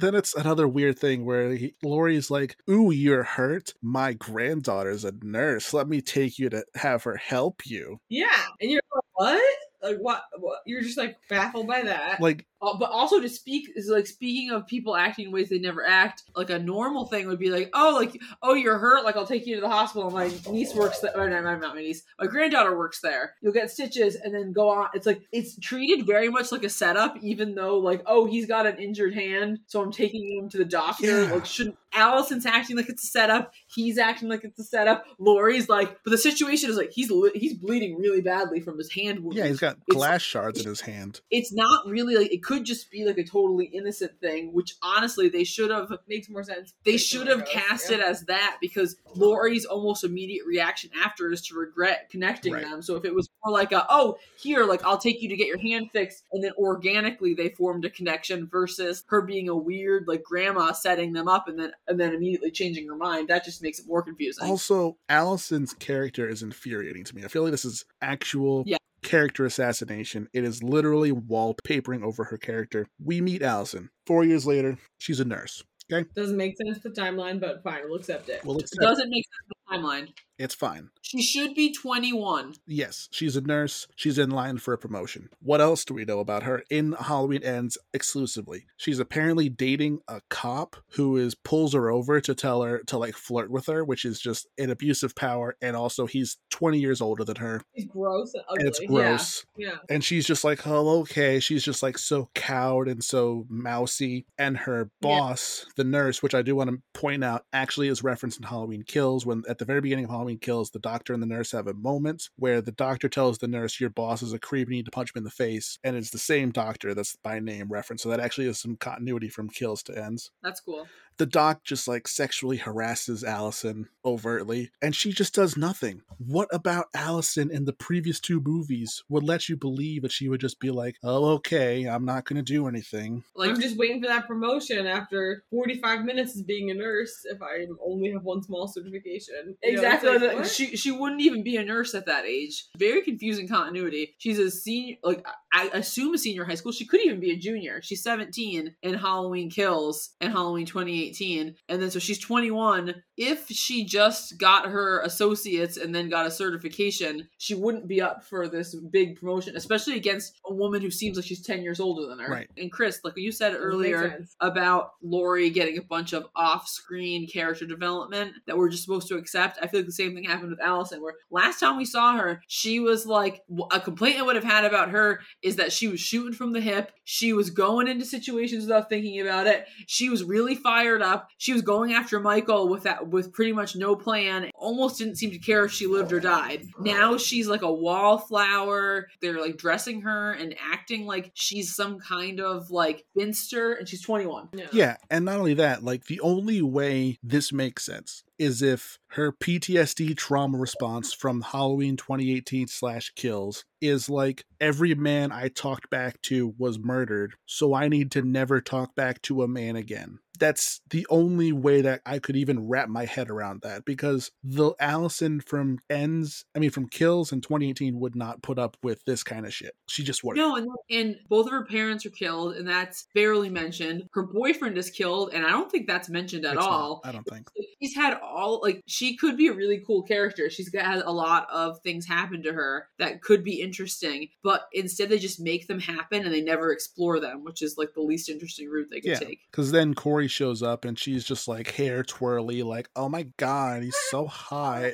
then it's another weird thing where he, Laurie's like, "Ooh, you're hurt. My granddaughter's a nurse. Let me take you to have her help you." Yeah. And you're like, what? Like what what you're just like baffled by that. Like, Uh, but also to speak is like speaking of people acting in ways they never act. Like a normal thing would be like, oh, like oh, you're hurt. Like I'll take you to the hospital. My niece works there. Or no, not my niece. My granddaughter works there. You'll get stitches and then go on. It's like it's treated very much like a setup, even though like oh, he's got an injured hand, so I'm taking him to the doctor. Yeah. Like shouldn't Allison's acting like it's a setup. He's acting like it's a setup. Laurie's like, but the situation is like he's li- he's bleeding really badly from his hand wound yeah, he's got It's- glass shards in his hand. it's not really like it could just be like a totally innocent thing which honestly they should have makes more sense. they should have where it goes, cast yeah. it as that because Laurie's almost immediate reaction after is to regret connecting Right. them. So if it was more like a oh here like I'll take you to get your hand fixed and then organically they formed a connection versus her being a weird like grandma setting them up and then and then immediately changing her mind that just makes it more confusing. Also, Allison's character is infuriating to me. I feel like this is actual Yeah. Character assassination. It is literally wallpapering over her character. We meet Allison. Four years later, she's a nurse. Okay. Doesn't make sense the timeline, but fine, we'll accept it. Well, it doesn't make sense timeline. it's fine. She should be 21. Yes, she's a nurse. She's in line for a promotion. What else do we know about her in Halloween Ends exclusively? She's apparently dating a cop who is pulls her over to tell her to like flirt with her, which is just an abuse of power. And also, he's 20 years older than her. It's gross and ugly. And it's gross. Yeah. And she's just like, oh, okay. She's just like so cowed and so mousy. And her boss, the nurse, which I do want to point out, actually is referenced in Halloween Kills. When at the very beginning of Halloween Kills, the doctor and the nurse have a moment where the doctor tells the nurse, Your boss is a creep, you need to punch him in the face. And it's the same doctor that's by name reference. So that actually is some continuity from Kills to Ends That's cool. The doc just like sexually harasses Allison overtly, and she just does nothing. What about Allison in the previous two movies would let you believe that she would just be like, oh, okay, I'm not going to do anything? Like I'm just waiting for that promotion after 45 minutes as being a nurse if I only have one small certification. You know, Exactly. like, like, she she wouldn't even be a nurse at that age. Very confusing continuity. She's a senior, like I assume a senior high school. She could even be a junior. She's 17 in Halloween Kills and Halloween 2018. 2018. And then so she's 21. If she just got her associates and then got a certification, she wouldn't be up for this big promotion, especially against a woman who seems like she's 10 years older than her. Right. And Chris, like you said earlier about Laurie getting a bunch of off-screen character development that we're just supposed to accept. I feel like the same thing happened with Allison, where last time we saw her, she was like a complaint I would have had about her is that she was shooting from the hip. She was going into situations without thinking about it. She was really fired up. She was going after Michael with that with pretty much no plan. Almost didn't seem to care if she lived or died. Now she's like a wallflower. They're like dressing her and acting like she's some kind of like spinster, and she's 21. Yeah, and not only that, like the only way this makes sense is if her PTSD trauma response from Halloween 2018 slash kills is like every man I talked back to was murdered, so I need to never talk back to a man again. That's the only way that I could even wrap my head around that because the Allison from ends, I mean from kills in 2018 would not put up with this kind of shit. She just wouldn't. No, and, and both of her parents are killed, and that's barely mentioned. Her boyfriend is killed, and I don't think that's mentioned at It's not. all. I don't think. She's had all like she could be a really cool character. She's got a lot of things happen to her that could be interesting, but instead they just make them happen and they never explore them, which is like the least interesting route they could Yeah. take. Because then Corey shows up and she's just like hair twirly, like, oh my god, he's so hot.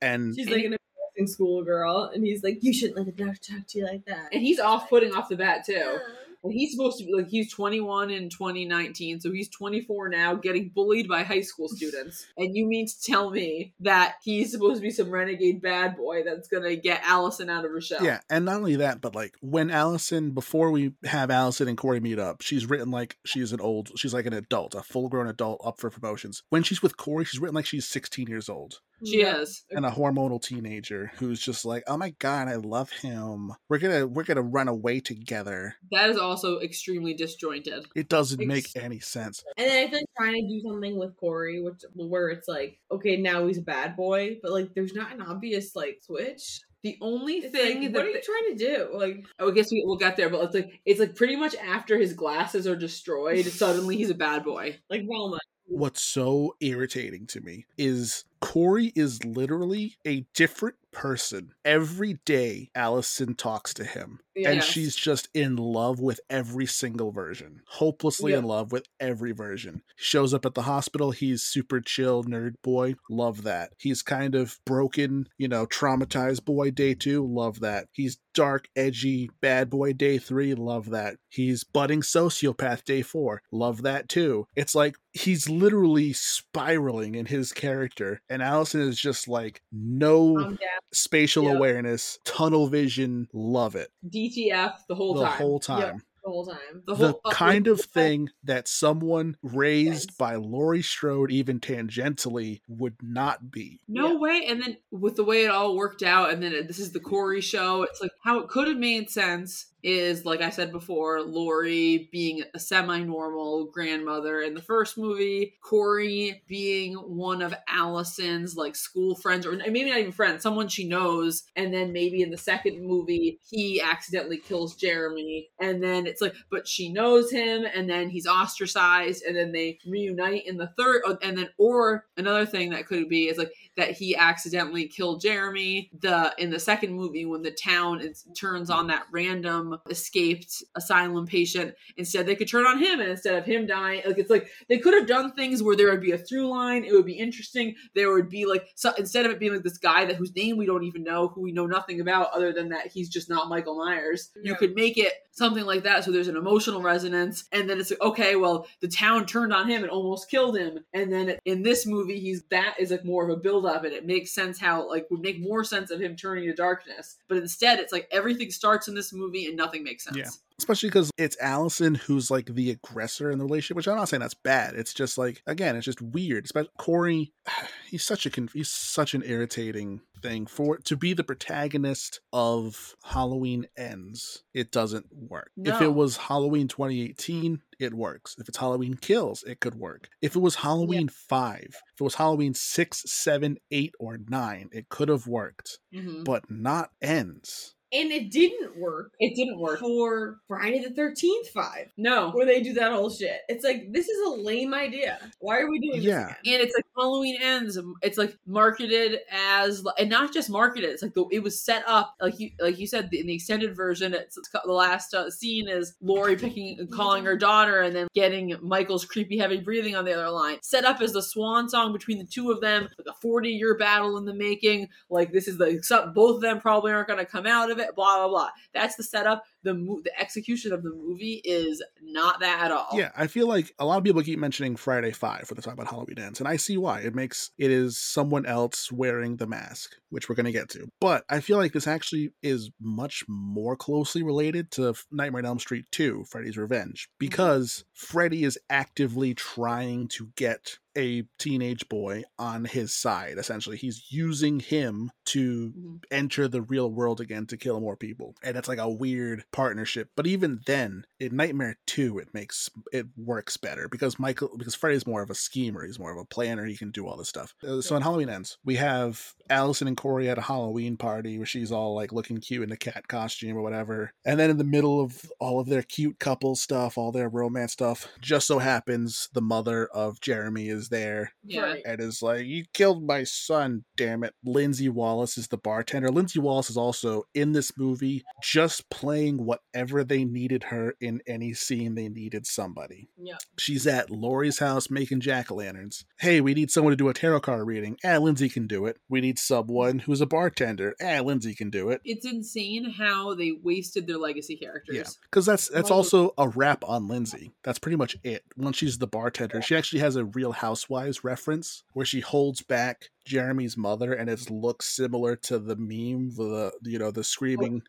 And She's like an embarrassing schoolgirl, and he's like, "You shouldn't let a doctor talk to you like that." And he's off putting off the bat too. And he's supposed to be like he's 21 in 2019, so he's 24 now, getting bullied by high school students. [LAUGHS] And you mean to tell me that he's supposed to be some renegade bad boy that's gonna get Allison out of her shell? yeah, and not only that, but like when Allison, before we have Allison and Corey meet up, she's written like she's an old, she's like an adult, a full grown adult up for promotions. When she's with Corey, she's written like she's 16 years old she Yeah. is. and a hormonal teenager who's just like, oh my god, I love him. We're gonna we're gonna run away together. That is also extremely disjointed. It doesn't make any sense. And then I feel like trying to do something with Corey, which where it's like, okay, now he's a bad boy, but like, there's not an obvious like switch. The only It's thing like, that what are you they- trying to do? Like, oh, I guess we, we'll get there, but it's like it's like pretty much after his glasses are destroyed, suddenly he's a bad boy. [LAUGHS] like Velma. what's so irritating to me is Corey is literally a different person every day Allison talks to him. And she's just in love with every single version, hopelessly in love with every version. Shows up at the hospital. He's super chill, nerd boy. Love that. He's kind of broken, you know, traumatized boy day two. Love that. He's dark, edgy, bad boy day three. Love that. He's budding sociopath day four. Love that too. It's like he's literally spiraling in his character, and Allison is just like no spatial Yep. awareness, tunnel vision. Love it DTF the whole time. the time. whole time. the whole time. The The, whole uh, kind of thing that someone raised Yes. by Laurie Strode, even tangentially, would not be. No Yeah. way. And then with the way it all worked out, and then it- this is the Corey show, it's like how it could have made sense is, like I said before, Laurie being a semi normal grandmother in the first movie, Corey being one of Allison's like school friends, or maybe not even friends, someone she knows. And then maybe in the second movie, he accidentally kills Jeremy. And then it's like, but she knows him, and then he's ostracized, and then they reunite in the third. And then, or another thing that could be is like, that he accidentally killed Jeremy. The in the second movie when the town is, turns on that random escaped asylum patient, instead they could turn on him, and instead of him dying, like it's like they could have done things where there would be a through line. It would be interesting. There would be like so instead of it being like this guy that whose name we don't even know, who we know nothing about, other than that he's just not Michael Myers. You could make it something like that so there's an emotional resonance and then it's like okay well the town turned on him and almost killed him and then in this movie he's that is like more of a build up and it makes sense how like would make more sense of him turning to darkness. But instead it's like everything starts in this movie and nothing makes sense. Yeah. Especially because it's Allison who's like the aggressor in the relationship, which I'm not saying that's bad. It's just like again, it's just weird. Especially Corey, [SIGHS] he's such a he's such an irritating thing for to be the protagonist of Halloween Ends. It doesn't work. If it was Halloween 2018, it works. If it's Halloween Kills, it could work. If it was Halloween five, if it was Halloween six, seven, eight, or nine, it could have worked Mhm. but not ends. And it didn't work It didn't work. for Friday the 13th 5, No. where they do that whole shit. It's like, this is a lame idea. Why are we doing Yeah. this again? and it's like Halloween ends. It's like marketed as, and not just marketed. It's like the, it was set up like you like you said in the extended version. It's, it's the last uh, scene is Laurie picking calling her daughter, and then getting Michael's creepy heavy breathing on the other line. Set up as the swan song between the two of them, like a forty year battle in the making. Like this is the some, both of them probably aren't going to come out of it. Blah blah blah. That's the setup. The mo- the execution of the movie is not that at all. Yeah, I feel like a lot of people keep mentioning Friday Five when they talk about Halloween ends, and I see why. It makes it is someone else wearing the mask, which we're going to get to. But I feel like this actually is much more closely related to Nightmare on Elm Street Two: Freddy's Revenge, mm-hmm. because Freddy is actively trying to get a teenage boy on his side. Essentially, he's using him to Mhm. enter the real world again to kill more people, and it's like a weird partnership. But even then, in Nightmare Two, it makes it works better because Michael, because Freddy's more of a schemer, he's more of a planner. He can do all this stuff. Uh, So in Halloween ends, we have Allison and Corey at a Halloween party where she's all like looking cute in a cat costume or whatever, and then in the middle of all of their cute couple stuff, all their romance stuff, just so happens the mother of Jeremy is there Yeah. And is like, "You killed my son, damn it." Lindsey Wallace is the bartender. Lindsey Wallace is also in this movie, just playing whatever they needed her in any scene they needed somebody. Yeah. She's at Laurie's house making jack o' lanterns. Hey, we need someone to do a tarot card reading. Ah, Lindsey can do it. We need someone who's a bartender. Ah, Lindsey can do it. It's insane how they wasted their legacy characters. Yeah, because that's that's also a wrap on Lindsey. That's pretty much it. Once she's the bartender, she actually has a Real Housewives reference where she holds back Jeremy's mother, and it looks similar to the meme, the you know the screaming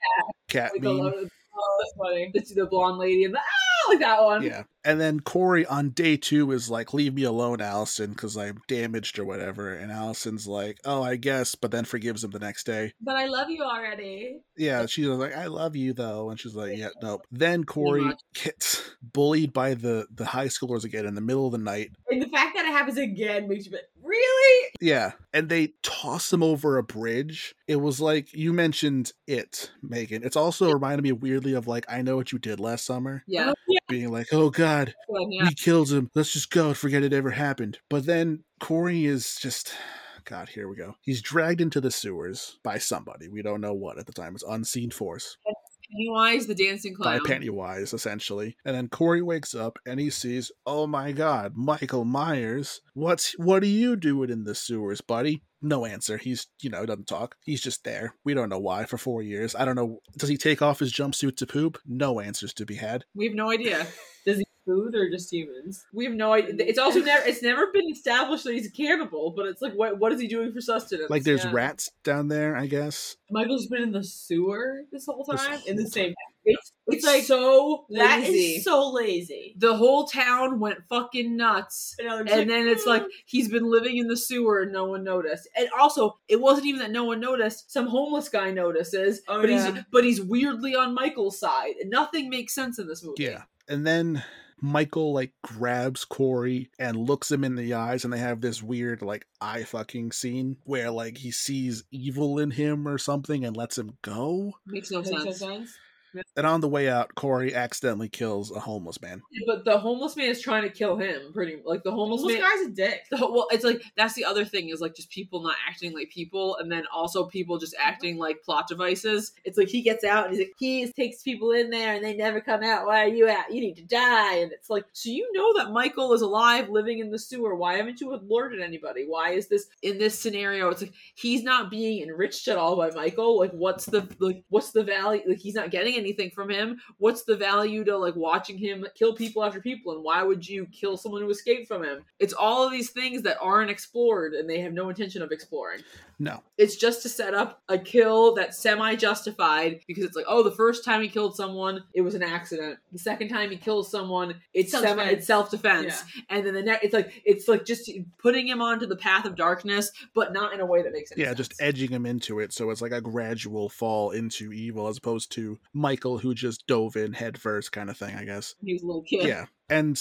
cat Like the, meme. oh, that's funny. The, the blonde lady and the ah, like that one. Yeah, and then Corey on day two is like, "Leave me alone, Allison, because I'm damaged or whatever." And Allison's like, "Oh, I guess," but then forgives him the next day. But I love you already. Yeah, she's like, "I love you though," and she's like, "Yeah, [LAUGHS] nope." Then Corey gets bullied by the the high schoolers again in the middle of the night. And the fact that it happens again makes you be really? Yeah, and they toss him over a bridge. It was like you mentioned it, Megan. It's also reminded me weirdly of like I know what you did last summer, Yeah. Oh, yeah. Being like, "Oh God, yeah. we killed him. Let's just go and forget it ever happened." But then Corey is just. God, here we go. He's dragged into the sewers by somebody. We don't know what at the time. It's unseen force. Pennywise, the dancing clown. by. Pennywise, essentially. And then Corey wakes up and he sees, oh my god, Michael Myers. What's what are you doing in the sewers, buddy? No answer. He's you know, doesn't talk. He's just there. We don't know why for four years. I don't know. Does he take off his jumpsuit to poop? No answers to be had. we have no idea. Does he food or just humans? We have no idea. It's also [LAUGHS] never. It's never been established that he's a cannibal. But it's like, what? What is he doing for sustenance? Like there's Yeah. rats down there, I guess. Michael's been in the sewer this whole This time in the whole same. It's, It's it's like, like so lazy. is so lazy. the whole town went fucking nuts. And, I'm just And then it's like he's been living in the sewer and no one noticed. And also, it wasn't even that no one noticed. Some homeless guy notices, Oh, but yeah. he's but he's weirdly on Michael's side. Nothing makes sense in this movie. Yeah. And then Michael like grabs Corey and looks him in the eyes and they have this weird like eye fucking scene where like he sees evil in him or something and lets him go. Makes no Makes no sense. Sense. And on the way out, Corey accidentally kills a homeless man. But the homeless man is trying to kill him. Pretty like the homeless, Homeless man. guy's a dick. The, well, it's like that's the other thing is like just people not acting like people, and then also people just mm-hmm. acting like plot devices. It's like he gets out and he's like he takes people in there and they never come out. Why are you out? You need to die. And it's like, so you know that Michael is alive, living in the sewer. Why haven't you alerted anybody? Why is this in this scenario? It's like he's not being enriched at all by Michael. Like, what's the like what's the value? Like he's not getting anything from him. What's the value to like watching him kill people after people? And why would you kill someone who escaped from him? It's all of these things that aren't explored and they have no intention of exploring. No. It's just to set up a kill that's semi justified because it's like, oh, the first time he killed someone, it was an accident. The second time he kills someone, it's semi Self-defense. it's self defense. And then the next, it's like it's like just putting him onto the path of darkness, but not in a way that makes any Yeah, sense. just edging him into it so it's like a gradual fall into evil as opposed to Michael who just dove in head first kind of thing, I guess. he was a little kid. Yeah. And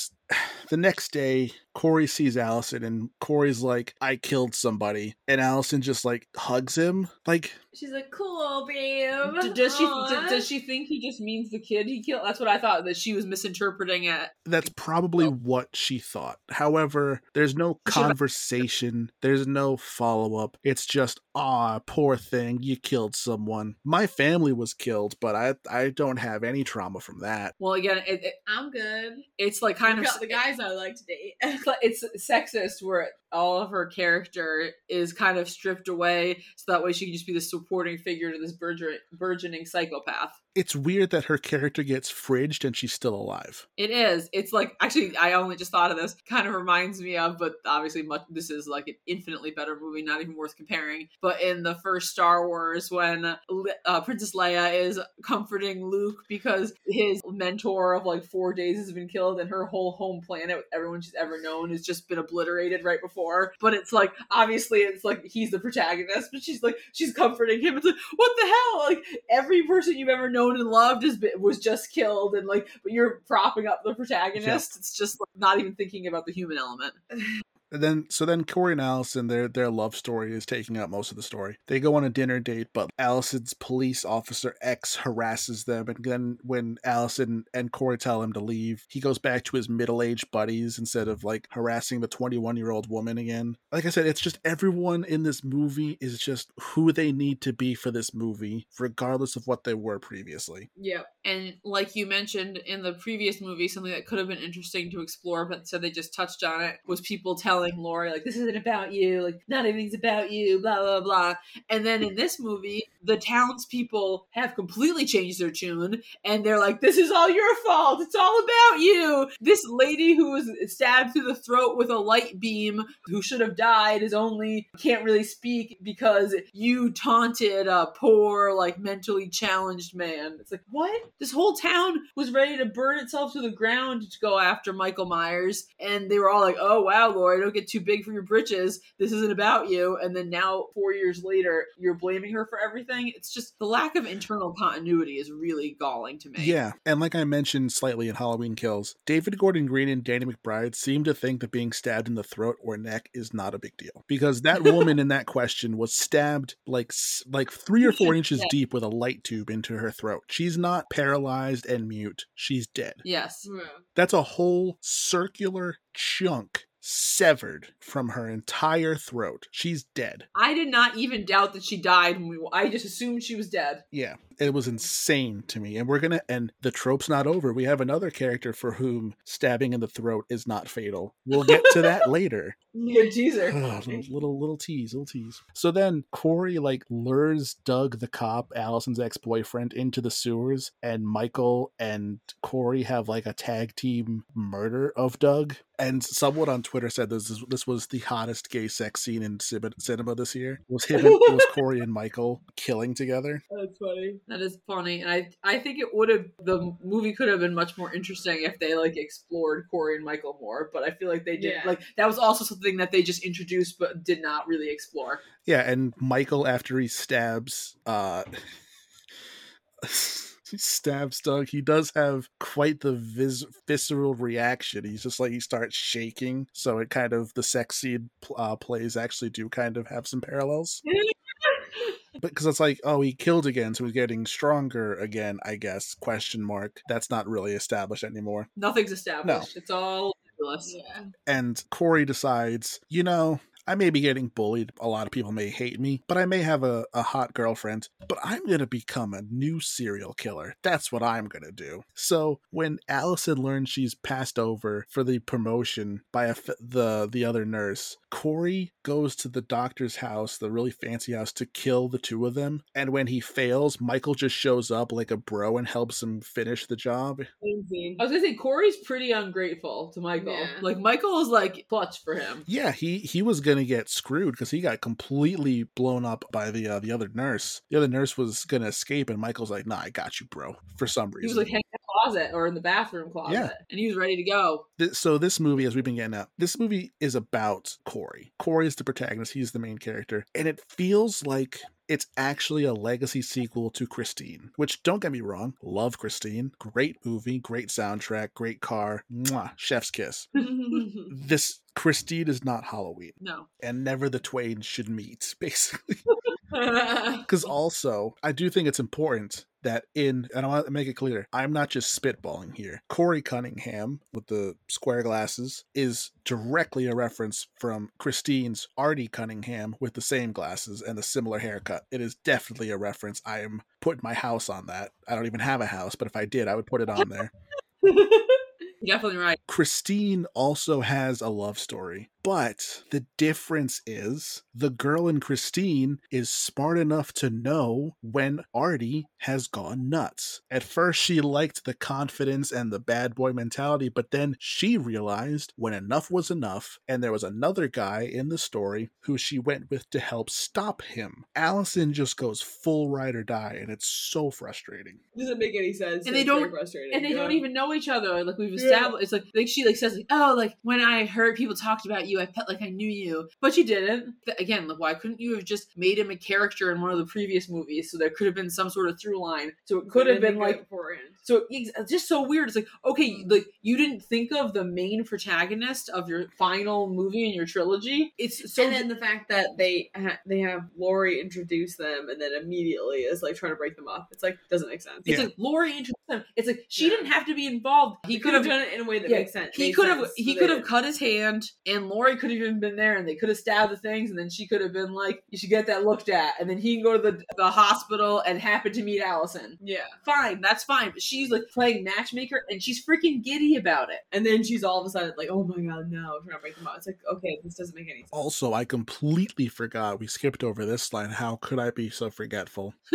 the next day, Corey sees Allison and Corey's like, I killed somebody. And Allison just like hugs him. Like, She's like, cool, babe. D- does she d- does she think he just means the kid he killed? That's what I thought that she was misinterpreting it. that's probably what she thought. However, there's no conversation, there's no follow up. It's just, ah, poor thing, you killed someone. My family was killed, but I I don't have any trauma from that. Well, again, it, it, I'm good. it's like kind of Got the guys I like to date. [LAUGHS] it's sexist where all of her character is kind of stripped away so that way she can just be the supporting figure to this burgeon, burgeoning psychopath It's weird that her character gets fridged and she's still alive. it is. It's like actually i only just thought of this. Kind of reminds me of but obviously much this is like an infinitely better movie not even worth comparing. But in the first star wars when uh, princess leia is comforting luke because his mentor of like four days has been killed and her whole home planet everyone she's ever known has just been obliterated right before. But it's like obviously it's like he's the protagonist but she's like she's comforting him. It's like what the hell? Like every person you've ever known and loved been, was just killed and like but you're propping up the protagonist. It's just like not even thinking about the human element And then so then Corey and Allison, their their love story is taking up most of the story. They go on a dinner date, but Allison's police officer X harasses them, and then when Allison and Corey tell him to leave, he goes back to his middle aged buddies instead of like harassing the twenty one year old woman again. Like I said, it's just everyone in this movie is just who they need to be for this movie, regardless of what they were previously. Yeah. and like you mentioned in the previous movie something that could have been interesting to explore but said they just touched on it was people telling Laurie like this isn't about you like not everything's about you blah blah blah. And then in this movie the townspeople have completely changed their tune and they're like this is all your fault. It's all about you. This lady who was stabbed through the throat with a light beam who should have died is only can't really speak because you taunted a poor like mentally challenged man. It's like what? This whole town was ready to burn itself to the ground to go after michael myers and they were all like oh wow laurie get too big for your britches this isn't about you. And then now four years later you're blaming her for everything. It's just the lack of internal continuity is really galling to me. Yeah, and like I mentioned slightly in Halloween Kills, David Gordon Green and Danny McBride seem to think that being stabbed in the throat or neck is not a big deal. Because that woman in that question was stabbed like like three or four inches Yeah. deep with a light tube into her throat. She's not paralyzed and mute; she's dead. yes. Hmm. That's a whole circular chunk severed from her entire throat. She's dead. i did not even doubt that she died i just assumed she was dead Yeah, it was insane to me. And we're gonna and the trope's not over. We have another character for whom stabbing in the throat is not fatal. We'll get to that [LAUGHS] later. good teaser Ugh, little, little little tease, little tease. So then Corey like lures Doug the cop, Allison's ex-boyfriend, into the sewers, and Michael and Corey have like a tag team murder of Doug. And someone on Twitter said this is, this was the hottest gay sex scene in cinema this year. It Was him and, was [LAUGHS] Corey and Michael killing together. That's funny. That is funny, and I I think it would have the movie could have been much more interesting if they like explored Corey and Michael more. But I feel like they did Yeah. like that was also something that they just introduced but did not really explore. Yeah, and Michael after he stabs uh he [LAUGHS] stabs Doug, he does have quite the vis- visceral reaction. He's just like he starts shaking, so it kind of the sex scene pl- uh, plays actually do kind of have some parallels. [LAUGHS] Because it's like, oh, he killed again, so he's getting stronger again. I guess question mark. That's not really established anymore. Nothing's established. no. It's all. Yeah. And Corey decides, you know, I may be getting bullied. A lot of people may hate me, but I may have a, a hot girlfriend. But I'm going to become a new serial killer. That's what I'm going to do. So when Allison learns she's passed over for the promotion by a f the, the other nurse, Corey goes to the doctor's house, the really fancy house, to kill the two of them. And when he fails, Michael just shows up like a bro and helps him finish the job. Same scene. I was gonna say Corey's pretty ungrateful to Michael. Yeah. Like Michael is like clutch for him. Yeah, he he was gonna get screwed because he got completely blown up by the uh, the other nurse. The other nurse was gonna escape, and Michael's like, "Nah, I got you, bro." For some reason, He was like hanging in the closet or in the bathroom closet, Yeah. and he was ready to go. So this movie, as we've been getting at, this movie is about Corey. Corey is the protagonist. He's the main character, and it feels like It's actually a legacy sequel to Christine, which don't get me wrong, love Christine. Great movie, great soundtrack, great car. Mwah, chef's kiss. [LAUGHS] This Christine is not Halloween, no. and never the twain should meet, [LAUGHS] basically. [LAUGHS] Because also, I do think it's important that in, and I want to make it clear, I'm not just spitballing here. Corey Cunningham with the square glasses is directly a reference from Christine's Artie Cunningham with the same glasses and the similar haircut. It is definitely a reference. I am putting my house on that. I don't even have a house, but if I did, I would put it on there. [LAUGHS] Definitely right. Christine also has a love story, but the difference is the girl in Christine is smart enough to know when Artie has gone nuts. At first, she liked the confidence and the bad boy mentality, but then she realized when enough was enough, and there was another guy in the story who she went with to help stop him. Allison just goes full ride or die, and it's so frustrating. It Doesn't make any sense. And they don't- frustrating. And they yeah. don't even know each other. Like we've Yeah. established, it's like like she like says like, oh, like when I heard people talked about you, I felt like I knew you, but you didn't. Th- Again, like why couldn't you have just made him a character in one of the previous movies so there could have been some sort of through line? So it could have been like it beforehand. So it's it's just so weird. It's like okay, like you didn't think of the main protagonist of your final movie in your trilogy. It's so and then the fact that they ha- they have Laurie introduce them and then immediately is like trying to break them up. It's like doesn't make sense. it's Yeah. like Laurie introduced them. It's like she Yeah. didn't have to be involved. He He could have done it in a way that yeah, makes sense. He could have he could have cut his hand, and Laurie could have even been there, and they could have stabbed the things, and then she could have been like, "You should get that looked at," and then he can go to the the hospital and happen to meet Allison. Yeah, Fine, that's fine. But she's like playing matchmaker, and she's freaking giddy about it. and then she's all of a sudden like, "Oh my god, no!" Trying to break them up. It's like, okay, this doesn't make any sense. Also, I completely forgot we skipped over this line. How could I be so forgetful? [LAUGHS]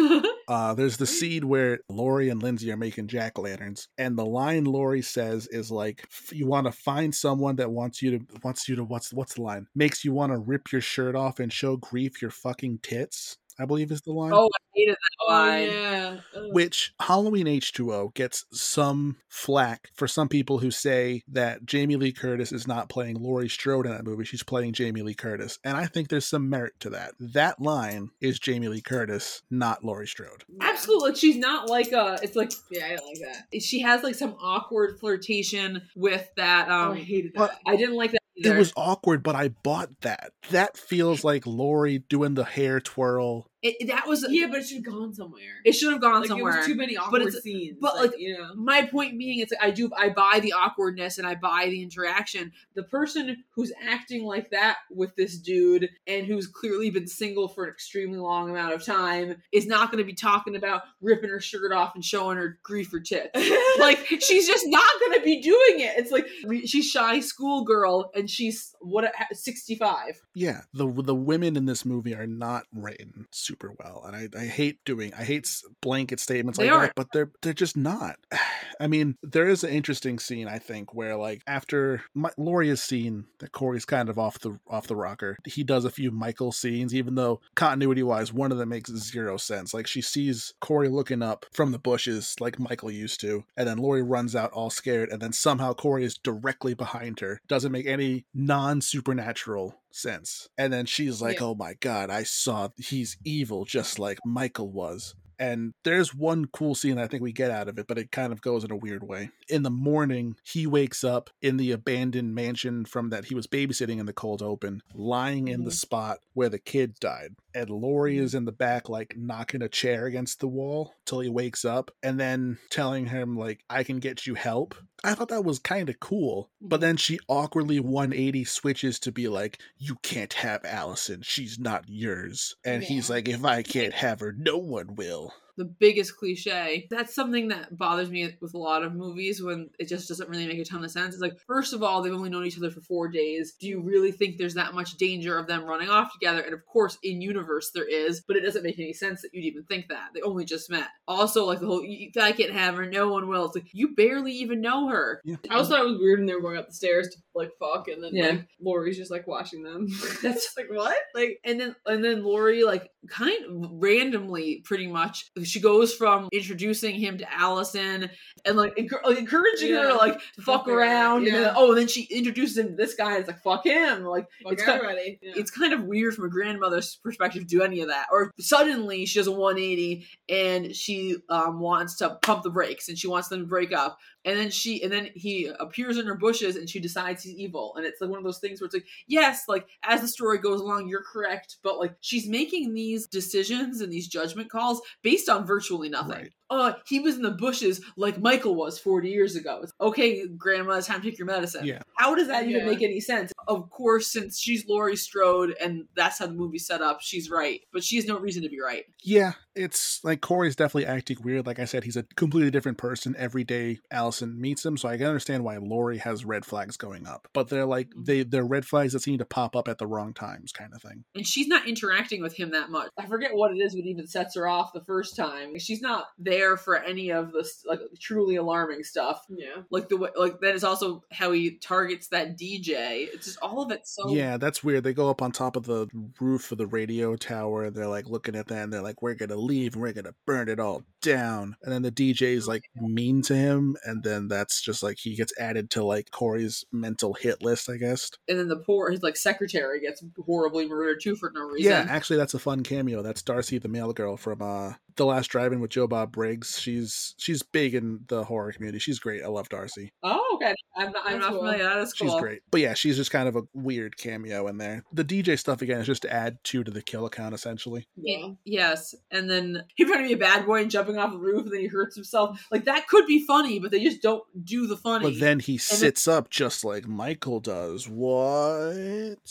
Uh, there's the scene where Laurie and Lindsey are making jack lanterns, and the line Laurie says is like, "F- "You want to find someone that wants you to wants you to what's what's the line? Makes you want to rip your shirt off and show grief your fucking tits." I believe is the line. oh, I hated that line. yeah. Ugh. Which Halloween H2O gets some flack for some people who say that Jamie Lee Curtis is not playing Laurie Strode in that movie. She's playing Jamie Lee Curtis. And I think there's some merit to that. That line is Jamie Lee Curtis, not Laurie Strode. Absolutely, like she's not like a, It's like Yeah, I don't like that. she has like some awkward flirtation with that. Oh, Um, I hated but- that. I didn't like that. Either. It was awkward, but I bought that. That feels like Laurie doing the hair twirl. It, that was yeah, but it should have gone somewhere. It should have gone like, somewhere. It was too many awkward it's- scenes. but, like, like, you know, my point being it's like i do i buy the awkwardness and i buy the interaction the person who's acting like that with this dude and who's clearly been single for an extremely long amount of time is not going to be talking about ripping her shirt off and showing her grief or tits [LAUGHS] like she's just not going to be doing it it's like she's shy schoolgirl and she's what 65 Yeah, the the women in this movie are not written super well, and I, I hate doing I hate blanket statements They like aren't. that, but they're they're just not. [SIGHS] I mean, there is an interesting scene I think where like after my, Laurie has seen that Corey's kind of off the off the rocker, he does a few Michael scenes, even though continuity wise, one of them makes zero sense. Like she sees Corey looking up from the bushes like Michael used to, and then Laurie runs out all scared, and then somehow Corey is directly behind her. Doesn't make any non supernatural sense. And then she's like, Yeah. oh my god, I saw he's evil just like Michael was. And there's one cool scene I think we get out of it, but it kind of goes in a weird way. In the morning, he wakes up in the abandoned mansion from that he was babysitting in the cold open, lying in the Mhm. spot where the kid died. And Laurie is in the back, like knocking a chair against the wall till he wakes up, and then telling him, like, I can get you help. I thought that was kind of cool. But mm-hmm. then she awkwardly 180 switches to be like, You can't have Allison. She's not yours. And he's like, If I can't have her, no one will. The biggest cliche. That's something that bothers me with a lot of movies when it just doesn't really make a ton of sense. It's like, first of all, they've only known each other for four days. Do you really think there's that much danger of them running off together? And of course, in universe there is, but it doesn't make any sense that you'd even think that. They only just met. Also, like the whole, I can't have her, no one will. It's like, you barely even know her. Yeah. I also thought it was weird when they were going up the stairs to like fuck, and then Yeah. like Laurie's just like watching them. [LAUGHS] That's- That's just like what? Like and then and then Laurie like kind of randomly pretty much she goes from introducing him to Allison and like, encour- like encouraging her to like To fuck fuck around, around. And then, oh, and then she introduces him to this guy. And it's like fuck him. Like Fuck it's kind. Yeah. it's kind of weird from a grandmother's perspective to do any of that. Or suddenly she does a 180 and she um, wants to pump the brakes and she wants them to break up. And then she and then he appears in her bushes and she decides he's evil. And it's like one of those things where it's like, yes, like as the story goes along, you're correct, but like she's making these decisions and these judgment calls based on virtually nothing. Right. Uh, he was in the bushes like Michael was 40 years ago. It's, okay, grandma, it's time to take your medicine. Yeah. How does that even Yeah. make any sense? Of course, since she's Laurie Strode and that's how the movie's set up, she's right. But she has no reason to be right. Yeah, it's like Corey's definitely acting weird. Like I said, he's a completely different person every day Allison meets him, so I can understand why Laurie has red flags going up. But they're like they they're red flags that seem to pop up at the wrong times, kind of thing. And she's not interacting with him that much. I forget what it is that even sets her off the first time. She's not there for any of this like truly alarming stuff. yeah. Like the way, like that is also how he targets that DJ. It's just all of it so Yeah, that's weird. They go up on top of the roof of the radio tower and they're like looking at that and they're like, We're gonna leave and we're gonna burn it all down. And then the DJ's like mean to him, and then that's just like he gets added to like Corey's mental hit list, I guess. and then the poor his like secretary gets horribly murdered too for no reason. Yeah, actually, that's a fun cameo. That's Darcy, the mail girl from uh, The Last Drive-In with Joe Bob Briggs. She's she's big in the horror community. She's great. I love Darcy. Oh, okay. I'm not, I'm not cool. familiar. That is cool. She's great. But yeah, she's just kind of a weird cameo in there. The DJ stuff again is just to add two to the kill account, essentially. Yeah. Yes, and then he trying to be a bad boy and jumping off the roof, and then he hurts himself. Like that could be funny, but they just don't do the funny. But then he sits up just like Michael does. What?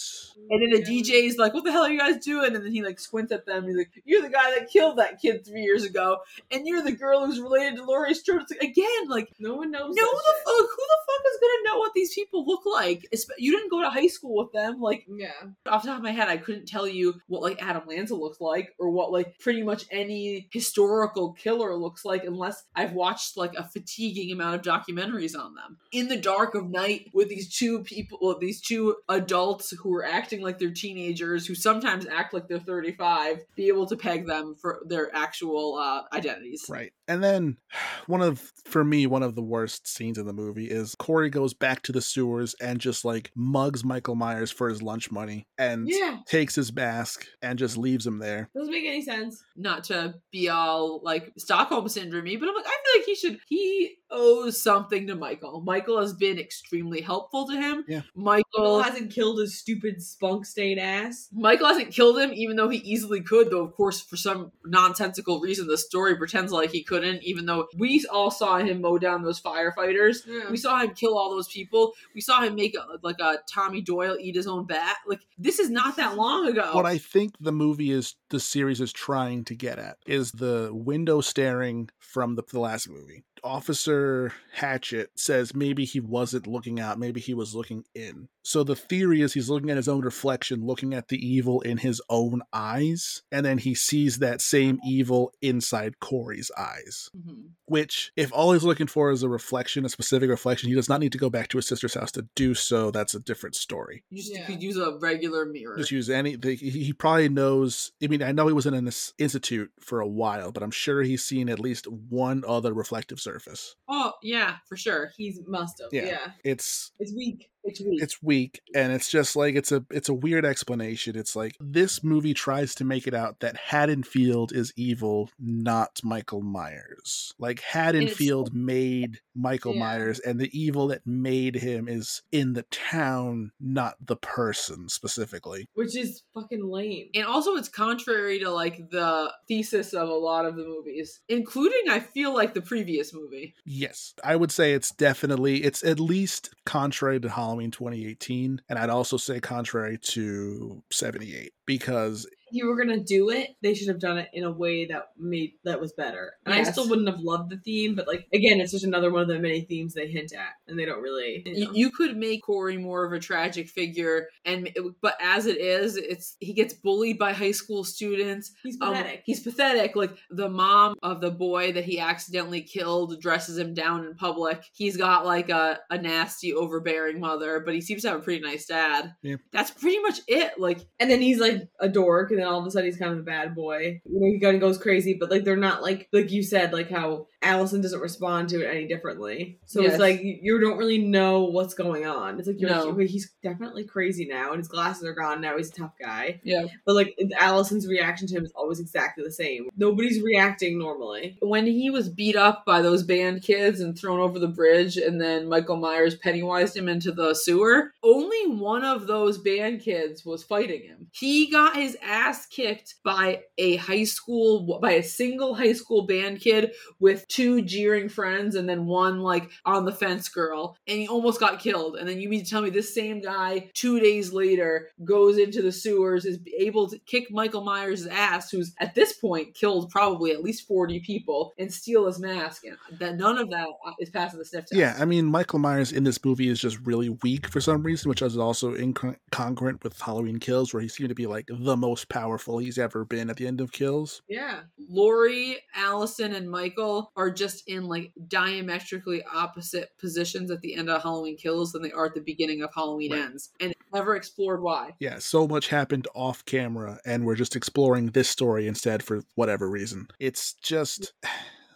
and then the DJ's like, "What the hell are you guys doing?" And then he like squints at them. He's like, "You're the guy that killed that kid three years ago, and you're the girl who's related to Laurie Strode." It's like, again, like, No one knows. no, the fuck, who the fuck is gonna know what these people look like? You didn't go to high school with them, like. Yeah. off the top of my head, I couldn't tell you what like Adam Lanza looks like or what like pretty much any historical killer looks like unless I've watched like a fatiguing amount of documentaries on them. In the dark of night with these two people, well, these two adults who are acting like they're teenagers who sometimes act like they're 35, be able to peg them for their actual uh, identities. Right. And then [SIGHS] one of for me, one of the worst scenes in the movie is Corey goes back to the sewers and just like mugs Michael Myers for his lunch money and Yeah. takes his mask and just leaves him there. Doesn't make any sense. Not to be all like Stockholm syndrome but I'm like, I feel like he should he owes something to Michael. Michael has been extremely helpful to him. Yeah. Michael Michael hasn't killed his stupid spunk stained ass. Michael hasn't killed him, even though he easily could. Though, of course, for some nonsensical reason, the story pretends like he couldn't. Even though we all saw him mow down those firefighters, Yeah. we saw him kill all those people. We saw him make a, like a Tommy Doyle eat his own bat. Like this is not that long ago. What I think the movie is, the series is trying to get at is the window staring from the, the last movie. Officer Hatchet says maybe he wasn't looking out, maybe he was looking in. So the theory is he's looking at his own reflection, looking at the evil in his own eyes, and then he sees that same evil inside Corey's eyes. Mhm. Which, if all he's looking for is a reflection, a specific reflection, he does not need to go back to his sister's house to do so. That's a different story You just Yeah. could use a regular mirror. just use any the, he he probably knows i mean i know he was in an institute for a while but i'm sure he's seen at least one other reflective surface oh yeah, for sure. He's must have. Yeah. Yeah. it's It's weak. It's weak. it's weak and it's just like it's a it's a weird explanation it's like this movie tries to make it out that haddonfield is evil not michael myers like haddonfield made michael Yeah. myers and the evil that made him is in the town not the person specifically Which is fucking lame. and also it's contrary to like the thesis of a lot of the movies including i feel like the previous movie Yes, I would say it's definitely it's at least contrary to Halloween 2018, and I'd also say contrary to 78 because you were gonna do it, they should have done it in a way that made that was better. And I still wouldn't have loved the theme, but like again, it's just another one of the many themes they hint at, and they don't really. You you, know. you could make Corey more of a tragic figure, and but as it is, it's he gets bullied by high school students. He's Um, pathetic. he's pathetic. Like the mom of the boy that he accidentally killed dresses him down in public. He's got like a, a nasty, overbearing mother, but he seems to have a pretty nice dad. Yeah. That's pretty much it. Like and then he's like a dork, and then all of a sudden he's kind of a bad boy. You know, he kind of goes crazy, but like they're not like like you said, like how Allison doesn't respond to it any differently. So Yes. it's like you don't really know what's going on. It's like you're No. like, he's definitely crazy now, and his glasses are gone now. He's a tough guy, Yeah. but like Allison's reaction to him is always exactly the same. Nobody's reacting normally. When he was beat up by those band kids and thrown over the bridge, and then Michael Myers pennywised him into the sewer, only one of those band kids was fighting him. He got his ass kicked by a high school, by a single high school band kid with two jeering friends and then one like on the fence girl, and he almost got killed. And then you mean to tell me this same guy two days later goes into the sewers, is able to kick Michael Myers' ass, who's at this point killed probably at least 40 people, and steal his mask. And that none of that uh, is passing the sniff test. Yeah, I mean, Michael Myers in this movie is just really weak for some reason, which is also incongruent with Halloween Kills, where he seemed to be like the most powerful he's ever been at the end of Kills. Yeah. Laurie, Allison, and Michael are just in like diametrically opposite positions at the end of Halloween Kills than they are at the beginning of Halloween Right. Ends, and never explored why. Yeah, so much happened off camera, and we're just exploring this story instead for whatever reason. It's just.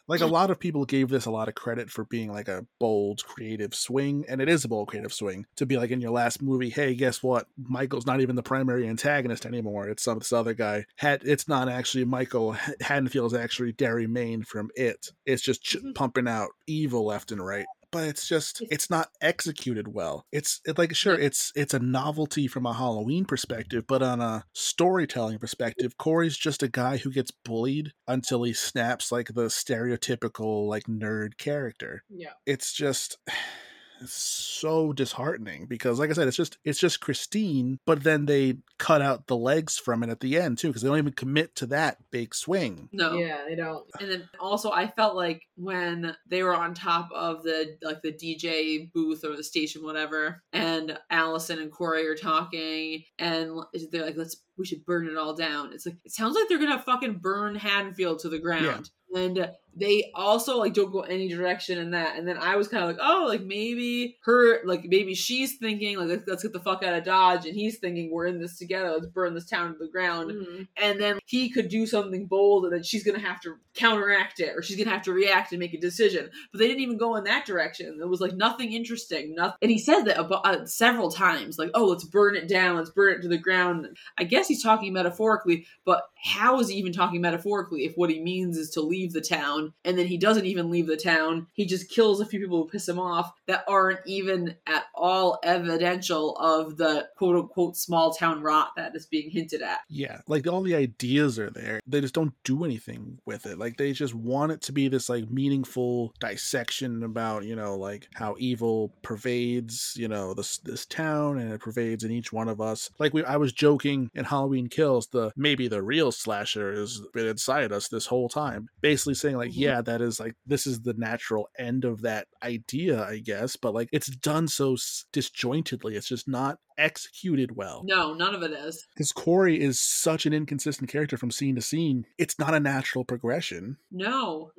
Like a [LAUGHS] lot of people gave this a lot of credit for being like a bold creative swing, and it is a bold creative swing to be like in your last movie. Hey, guess what? Michael's not even the primary antagonist anymore. It's some this other guy. Had it's not actually Michael Haddonfield is actually Derry Maine from It. It's just ch- Mhm. pumping out evil left and right. But it's just it's not executed well. It's it, like sure it's it's a novelty from a Halloween perspective, but on a storytelling perspective, Corey's just a guy who gets bullied until he snaps like the stereotypical like nerd character Yeah. it's just [SIGHS] [SIGHS] it's so disheartening because like i said it's just it's just christine but then they cut out the legs from it at the end too because they don't even commit to that big swing No. Yeah, they don't. And then also I felt like when they were on top of the like the DJ booth or the station, whatever, and Allison and Corey are talking and they're like, let's we should burn it all down. It's like it sounds like they're gonna fucking burn Haddonfield to the ground. And they also like don't go any direction in that. And then I was kind of like, oh, like maybe her, like maybe she's thinking like let's, let's get the fuck out of Dodge, and he's thinking we're in this together. Let's burn this town to the ground Mhm. and then he could do something bold and then she's gonna have to counteract it or she's gonna have to react and make a decision but they didn't even go in that direction it was like nothing interesting nothing and he said that about, uh, several times like oh let's burn it down let's burn it to the ground i guess he's talking metaphorically but how is he even talking metaphorically if what he means is to leave the town and then he doesn't even leave the town? He just kills a few people who piss him off that aren't even at all evidential of the quote unquote small town rot that is being hinted at. Yeah like all the ideas are there. They just don't do anything with it. Like they just want it to be this like meaningful dissection about you know like how evil pervades you know this this town and it pervades in each one of us. Like we i was joking in halloween kills the maybe the real slasher has been inside us this whole time basically saying like Mhm. yeah that is like this is the natural end of that idea i guess but like it's done so disjointedly it's just not executed well No, none of it is. because Corey is such an inconsistent character from scene to scene. It's not a natural progression. No.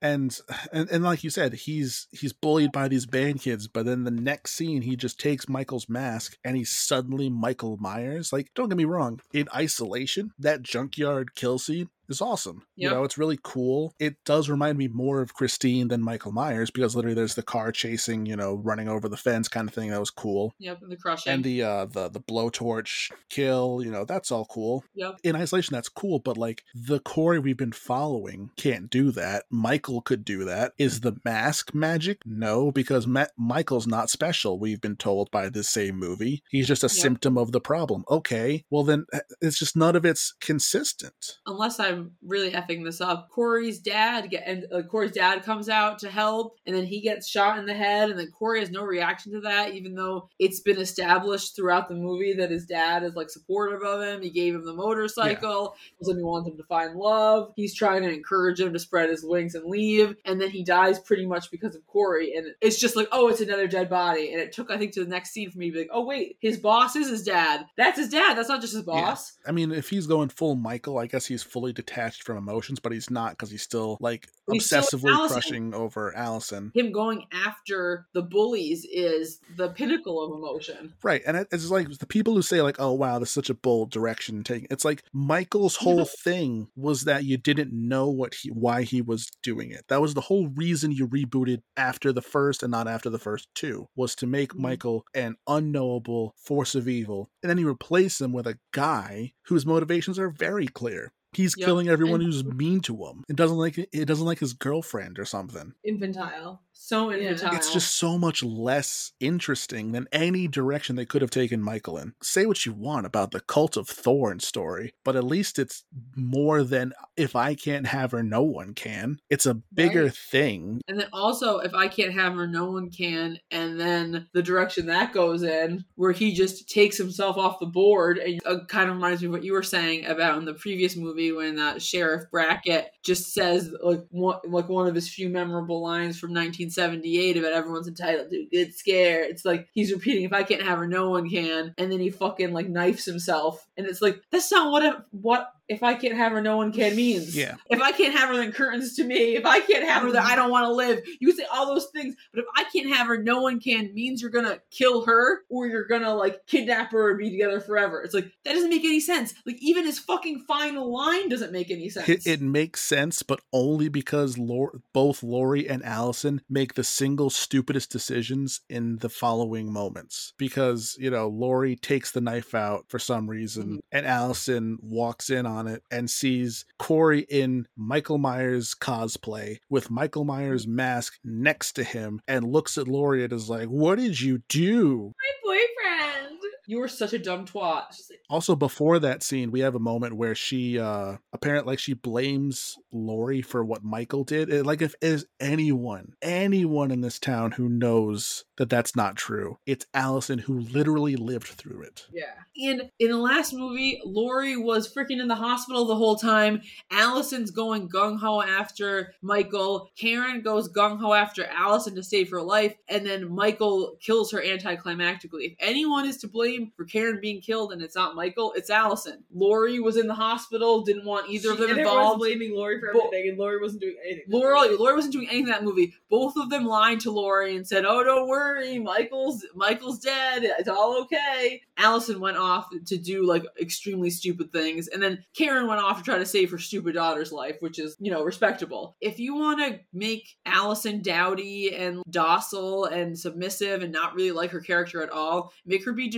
And and, and like you said, he's he's bullied by these band kids, but then the next scene he just takes Michael's mask and he's suddenly Michael Myers. Like, don't get me wrong, in isolation, that junkyard kill scene is awesome. You know, it's really cool. It does remind me more of Christine than Michael Myers because literally there's the car chasing, you know, running over the fence kind of thing. That was cool. Yep, and the crushing. And the uh the the blowtorch kill, you know, that's all cool yep. in isolation that's cool but like the Corey we've been following can't do that michael could do that is the mask magic no because Ma- michael's not special we've been told by this same movie he's just a Yeah. symptom of the problem okay well then uh, it's just none of it's consistent Unless I'm really effing this up, Corey's dad get and uh, Corey's dad comes out to help, and then he gets shot in the head, and then Corey has no reaction to that, even though it's been established throughout the movie that his dad is like supportive of him. He gave him the motorcycle, him he wants him to find love. He's trying to encourage him to spread his wings and leave, and then he dies pretty much because of Corey. And it's just like, oh, it's another dead body. And it took, I think, to the next scene for me to be like, oh wait, his boss is his dad. That's his dad. That's not just his boss. I mean, if he's going full Michael, I guess he's fully detached from emotions, but he's not because he's still like he's still obsessively Allison. crushing over Allison. Him going after the bullies is the pinnacle of emotion. Right, and it- it's like the people who say like, "Oh wow, this is such a bold direction." Taking it's like Michael's whole thing was that you didn't know what he why he was doing it. That was the whole reason you rebooted after the first and not after the first two was to make Mhm. Michael an unknowable force of evil, and then you replace him with a guy whose motivations are very clear. He's Yep, killing everyone and- who's mean to him. It doesn't like it doesn't like his girlfriend or something. Infantile. So Yeah. infantile. It's just so much less interesting than any direction they could have taken Michael in. Say what you want about the Cult of Thorn story, but at least it's more than if I can't have her, no one can. It's a bigger Right. thing. And then also, if I can't have her, no one can. And then the direction that goes in, where he just takes himself off the board, and uh, kind of reminds me of what you were saying about in the previous movie when that Sheriff Brackett just says like one like one of his few memorable lines from 1978 about everyone's entitled to a good scare. It's like he's repeating, "If I can't have her, no one can," and then he fucking like knifes himself, and it's like that's not what it, what if I can't have her, no one can means. Yeah. If I can't have her, then curtains to me. If I can't have her, then I don't want to live. You say all those things, but if I can't have her, no one can means you're gonna kill her or you're gonna like kidnap her and be together forever. It's like that doesn't make any sense. Like even his fucking final line doesn't make any sense. It, it makes sense, but only because Lor- both Laurie and Allison make the single stupidest decisions in the following moments. Because, you know, Laurie takes the knife out for some reason, Mhm. and Allison walks in on it and sees Corey in Michael Myers cosplay with Michael Myers mask next to him and looks at Laurie and is like, What did you do? My boyfriend. You were such a dumb twat. Like, Also, before that scene, we have a moment where she, uh, apparently, like she blames Laurie for what Michael did. It- like, if there's anyone, anyone in this town who knows that that's not true, it's Allison who literally lived through it. Yeah. And in the last movie, Laurie was freaking in the hospital the whole time. Allison's going gung ho after Michael. Karen goes gung ho after Allison to save her life, and then Michael kills her anticlimactically. If anyone is to blame for Karen being killed, and it's not Michael, it's Allison. Laurie was in the hospital, didn't want either of them and involved. blaming Laurie for But- everything, and Laurie wasn't doing anything. Laurie, Laurie wasn't doing anything in that movie. Both of them lied to Laurie and said, "Oh, don't worry, Michael's Michael's dead. It's all okay." Allison went off to do like extremely stupid things, and then Karen went off to try to save her stupid daughter's life, which is you know respectable. If you want to make Allison dowdy and docile and submissive and not really like her character at all, make her be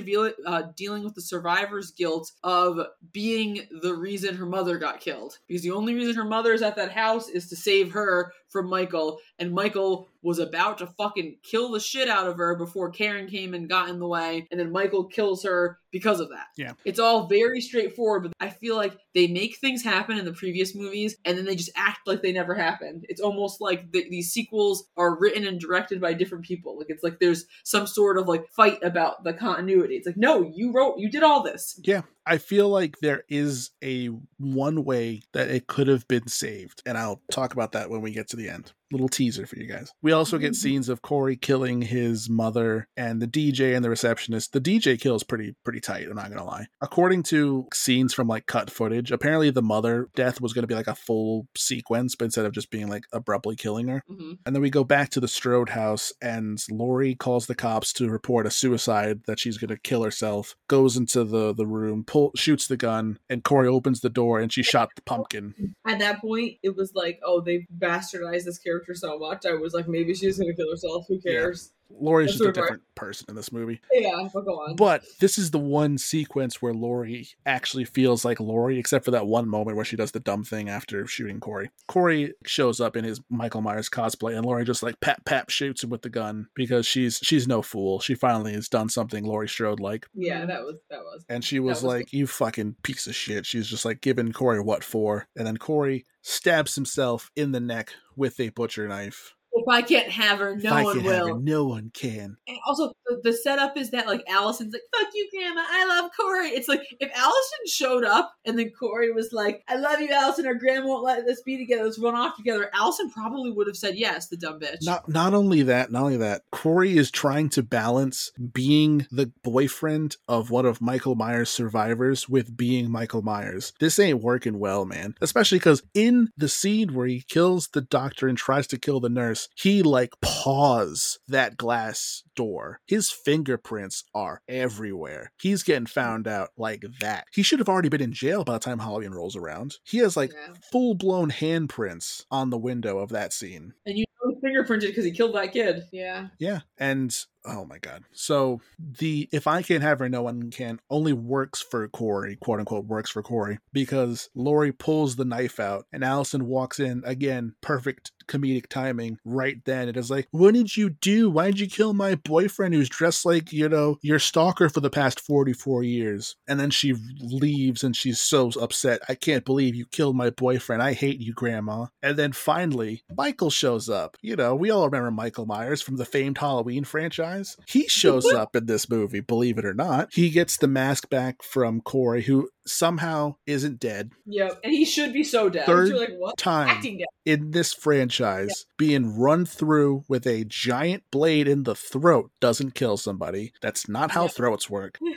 uh, dealing with the survivor's guilt of being the reason her mother got killed. Because the only reason her mother is at that house is to save her from Michael, and Michael was about to fucking kill the shit out of her before Karen came and got in the way, and then Michael kills her because of that. Yeah. It's all very straightforward, but I feel like they make things happen in the previous movies and then they just act like they never happened. It's almost like the, these sequels are written and directed by different people. Like it's like there's some sort of like fight about the continuity. It's like, no, you wrote, you did all this. Yeah, I feel like there is a one way that it could have been saved, and I'll talk about that when we get to the end. Little teaser for you guys. We also get scenes of Corey killing his mother and the DJ and the receptionist. The DJ kill is pretty pretty tight. I'm not gonna lie. According to scenes from like cut footage, apparently the mother death was gonna be like a full sequence, but instead of just being like abruptly killing her. hmm And then we go back to the Strode house, and Laurie calls the cops to report a suicide that she's going to kill herself. Goes into the the room, pull, shoots the gun, and Corey opens the door, and she shot the pumpkin. At that point, it was like, oh, they've bastardized this character so much. I was like, maybe she's gonna kill herself. Who cares? Laurie's That's just a different person in this movie. Yeah, but go on. But this is the one sequence where Laurie actually feels like Laurie, except for that one moment where she does the dumb thing after shooting Corey. Corey shows up in his Michael Myers cosplay, and Laurie just like pat pat shoots him with the gun because she's she's no fool. She finally has done something Laurie Strode like. yeah, that was that was. And she was, was like, You fucking piece of shit. She's just like giving Corey what for. And then Corey stabs himself in the neck with a butcher knife. If I can't have her, If no I one will. her, no one can. And also, the, the setup is that like Allison's like, "Fuck you, Grandma. I love Corey." It's like if Allison showed up and then Corey was like, "I love you, Allison. Our grandma won't let us be together. Let's run off together." Allison probably would have said yes. The dumb bitch. Not not only that, not only that, Corey is trying to balance being the boyfriend of one of Michael Myers' survivors with being Michael Myers. This ain't working well, man. Especially because in the scene where he kills the doctor and tries to kill the nurse, he like paws that glass door. His fingerprints are everywhere. He's getting hmm. found out like that. He should have already been in jail by the time Halloween rolls around. He has like Yeah. full blown handprints on the window of that scene. And you know he fingerprinted because he killed that kid. Yeah. Yeah, and oh my god. So the if I can't have her, no one can only works for Corey, quote unquote works for Corey, because Laurie pulls the knife out and Allison walks in again, perfect comedic timing right then. It is like, what did you do? Why did you kill my boyfriend who's dressed like, you know, your stalker for the past 44 years? And then she leaves and she's so upset. I can't believe you killed my boyfriend. I hate you, Grandma. And then finally, Michael shows up. You know, we all remember Michael Myers from the famed Halloween franchise. He shows [LAUGHS] up in this movie, believe it or not. He gets the mask back from Corey, who somehow isn't dead. Yep. And he should be so dead. Third like, what? Time dead. in this franchise, being run through with a giant blade in the throat doesn't kill somebody. That's not how Yeah. throats work. [LAUGHS]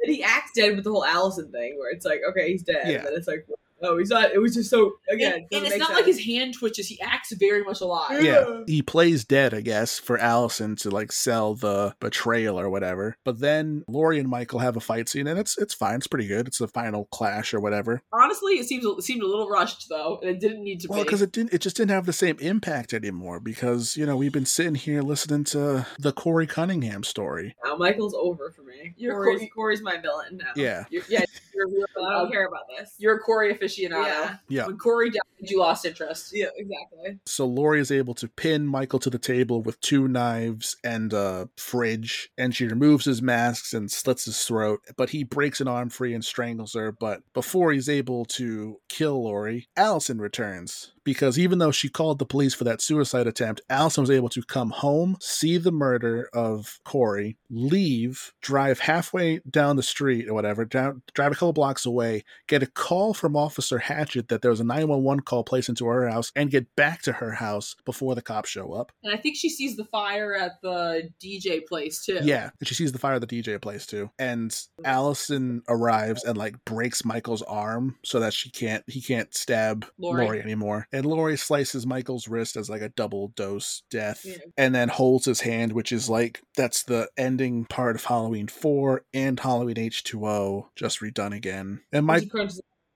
And he acts dead with the whole Allison thing, where it's like, okay, he's dead. Yeah. And it's like, oh, he's not. It was just so again. and, and it's not sense. like his hand twitches. He acts very much alive. Yeah, he plays dead, I guess, for Allison to like sell the betrayal or whatever. But then Laurie and Michael have a fight scene, and it's it's fine. It's pretty good. It's the final clash or whatever. Honestly, it seems it seemed a little rushed though, and it didn't need to Well, because it didn't, it just didn't have the same impact anymore. Because you know we've been sitting here listening to the Corey Cunningham story. Now Michael's over for me. You're Corey's, Corey's my villain now. Yeah, You're, yeah, you're a real. [LAUGHS] I don't care about this. You're a Corey aficionado. Yeah. yeah. When Corey died, you lost interest. Yeah, exactly. So Laurie is able to pin Michael to the table with two knives and a fridge, and she removes his masks and slits his throat. But he breaks an arm free and strangles her. But before he's able to kill Laurie, Allison returns. Because even though she called the police for that suicide attempt, Allison was able to come home, see the murder of Corey, leave, drive halfway down the street or whatever, down, drive a couple blocks away, get a call from Officer Hatchet that there was a 911 call placed into her house, and get back to her house before the cops show up. And I think she sees the fire at the DJ place too. Yeah, and she sees the fire at the DJ place too. And Allison arrives and like breaks Michael's arm so that she can't he can't stab Laurie. Laurie, anymore. And Laurie slices Michael's wrist as like a double dose death Yeah. and then holds his hand, which is like that's the ending part of Halloween 4 and Halloween H2O just redone again. And Mike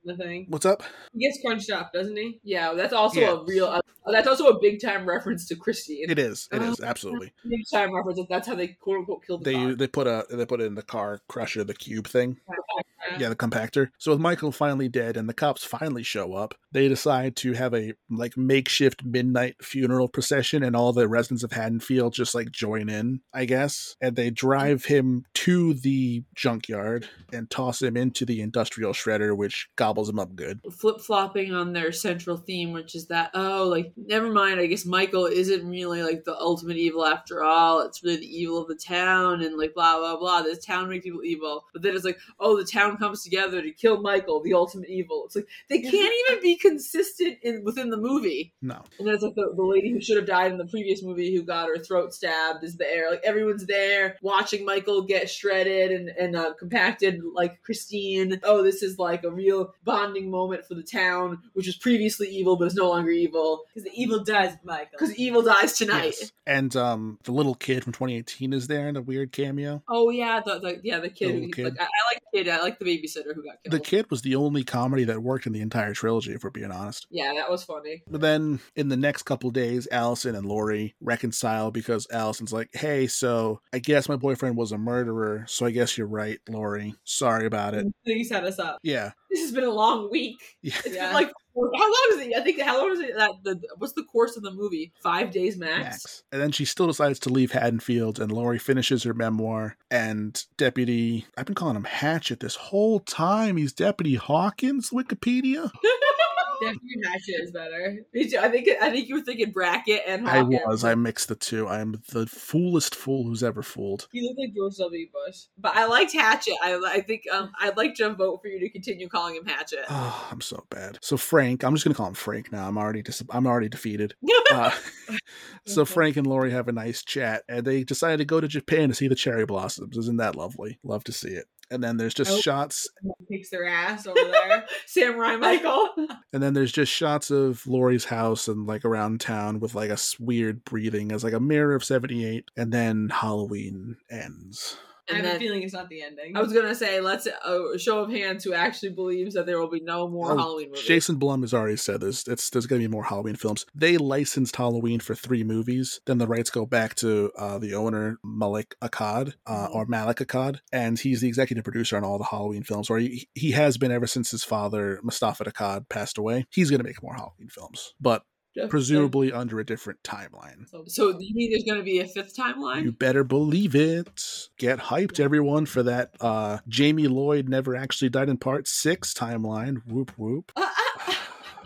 the thing. what's up? He gets crunched up, doesn't he? Yeah, that's also Yeah. a real. Uh, that's also a big time reference to Christine. It is. It Oh. is [LAUGHS] absolutely. Big time reference. That's how they quote unquote killed the They dog. they put a they put it in the car crusher the cube thing. Yeah. The compactor. So with Michael finally dead and the cops finally show up, they decide to have a like makeshift midnight funeral procession and all the residents of Haddonfield just like join in, I guess. And they drive him to the junkyard and toss him into the industrial shredder, which gobbles him up good. flip flopping on their central theme, which is that oh, like never mind. I guess Michael isn't really like the ultimate evil after all. It's really the evil of the town, and like blah blah blah. This town makes people evil, but then it's like oh, the town comes together to kill Michael, the ultimate evil. It's like they can't even be consistent in within the movie. No. And then it's like the, the lady who should have died in the previous movie who got her throat stabbed is there. Like everyone's there watching Michael get shredded and, and uh, compacted like Christine. Oh, this is like a real bonding moment for the town, which was previously evil but is no longer evil. Because the evil dies, Michael. Because evil dies tonight. Yes. And um the little kid from 2018 is there in a weird cameo. Oh yeah, the, the yeah the kid. The who, kid. Like, I, I like the kid. I like the babysitter who got killed. The kid was the only comedy that worked in the entire trilogy, if we're being honest. Yeah, that was funny. But then in the next couple days, Allison and Laurie reconcile because Allison's like, hey, so I guess my boyfriend was a murderer. So I guess you're right, Laurie. Sorry about it. [LAUGHS] He set us up. Yeah. This has been a long week. [LAUGHS] Yeah. It's been like how long is it? I think how long is it? That the what's the course of the movie? Five days max. Max. And then she still decides to leave Haddonfield, and Laurie finishes her memoir. And Deputy, I've been calling him Hatchet this whole time. He's Deputy Hawkins, Wikipedia. [LAUGHS] Definitely Hatchet is better. Me too. I think I think you were thinking Brackett and I was. I mixed the two. I am the foolest fool who's ever fooled. You look like George W. Bush. but I liked Hatchet. I, I think um, I'd like to vote for you to continue calling him Hatchet. Oh, I'm so bad. So Frank, I'm just gonna call him Frank now. I'm already dis- I'm already defeated. [LAUGHS] Uh, [LAUGHS] so. Frank and Laurie have a nice chat, and they decided to go to Japan to see the cherry blossoms. Isn't that lovely? Love to see it. And then there's just Oh. shots, [LAUGHS] Kicks their ass over there. [LAUGHS] Samurai Michael. and then there's just shots of Laurie's house and like around town with like a weird breathing as like a mirror of '78, and then Halloween ends. I And have a feeling it's not the ending. I was gonna say, let's a show of hands who actually believes that there will be no more Oh, Halloween movies. Jason Blum has already said this. It's there's going to be more Halloween films. They licensed Halloween for three movies. Then the rights go back to uh, the owner Malek Akkad uh, Mhm. or Malek Akkad, and he's the executive producer on all the Halloween films. Or he, he has been ever since his father Mustafa Akkad passed away. He's going to make more Halloween films, but Just- presumably under a different timeline. So, So you mean there's gonna be a fifth timeline? You better believe it. Get hyped, everyone, for that uh, Jamie Lloyd never actually died in part six timeline. Whoop whoop. [LAUGHS]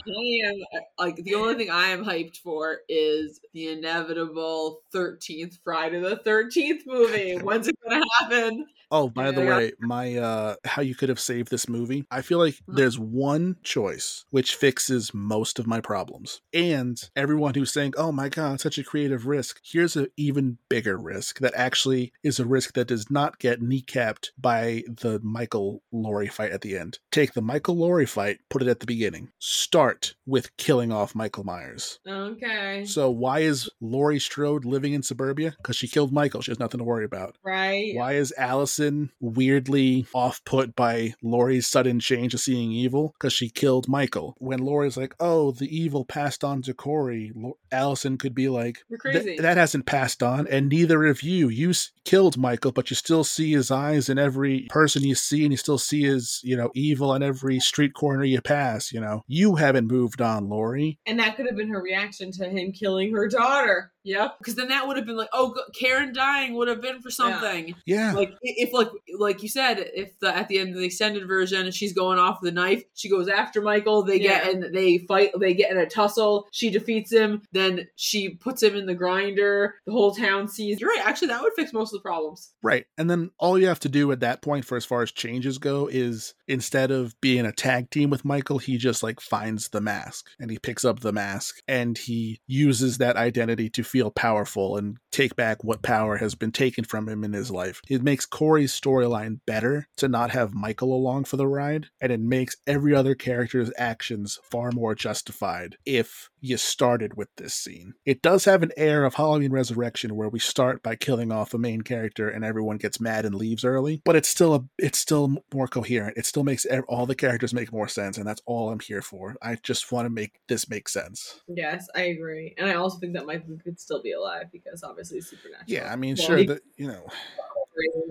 I am like the only thing I am hyped for is the inevitable thirteenth Friday the Thirteenth movie. [LAUGHS] When's it gonna happen? Oh, by the way, my uh how you could have saved this movie. I feel like Mhm. there's one choice which fixes most of my problems. And everyone who's saying, "Oh my god, such a creative risk." Here's an even bigger risk that actually is a risk that does not get kneecapped by the Michael Laurie fight at the end. Take the Michael Laurie fight, put it at the beginning. Start with killing off Michael Myers. okay. So why is Laurie Strode living in suburbia? Because she killed Michael. She has nothing to worry about. right. Why is Allison weirdly off put by Laurie's sudden change of seeing evil? Because she killed Michael. When Laurie's like, oh, the evil passed on to Corey, Allison could be like, You're crazy. that hasn't passed on, and neither of you. You s- killed Michael, but you still see his eyes in every person you see, and you still see his, you know, evil on every street corner you pass. You know, you haven't moved on, Laurie. And that could have been her reaction to him killing her daughter. Yep. Because then that would have been like, oh, Karen dying would have been for something. Yeah, Like if like like you said, if the at the end of the extended version, she's going off the knife, she goes after Michael. They get and they fight. They get in a tussle. She defeats him. Then she puts him in the grinder. The whole town sees. You're right. Actually, that would fix most of the problems. Right. And then all you have to do at that point for as far as changes go is instead of being a tag team with Michael, he just like finds the mask and he picks up the mask and he uses that identity to feel powerful and take back what power has been taken from him in his life. It makes Corey's storyline better to not have Michael along for the ride and it makes every other character's actions far more justified if you started with this scene. It does have an air of Halloween Resurrection where we start by killing off a main character and everyone gets mad and leaves early, but it's still a it's still more coherent. It still makes all the characters make more sense and that's all I'm here for. I just want to make this make sense. Yes, I agree. And I also think that Michael could still be alive because obviously supernatural. Yeah, I mean Well, sure he that you know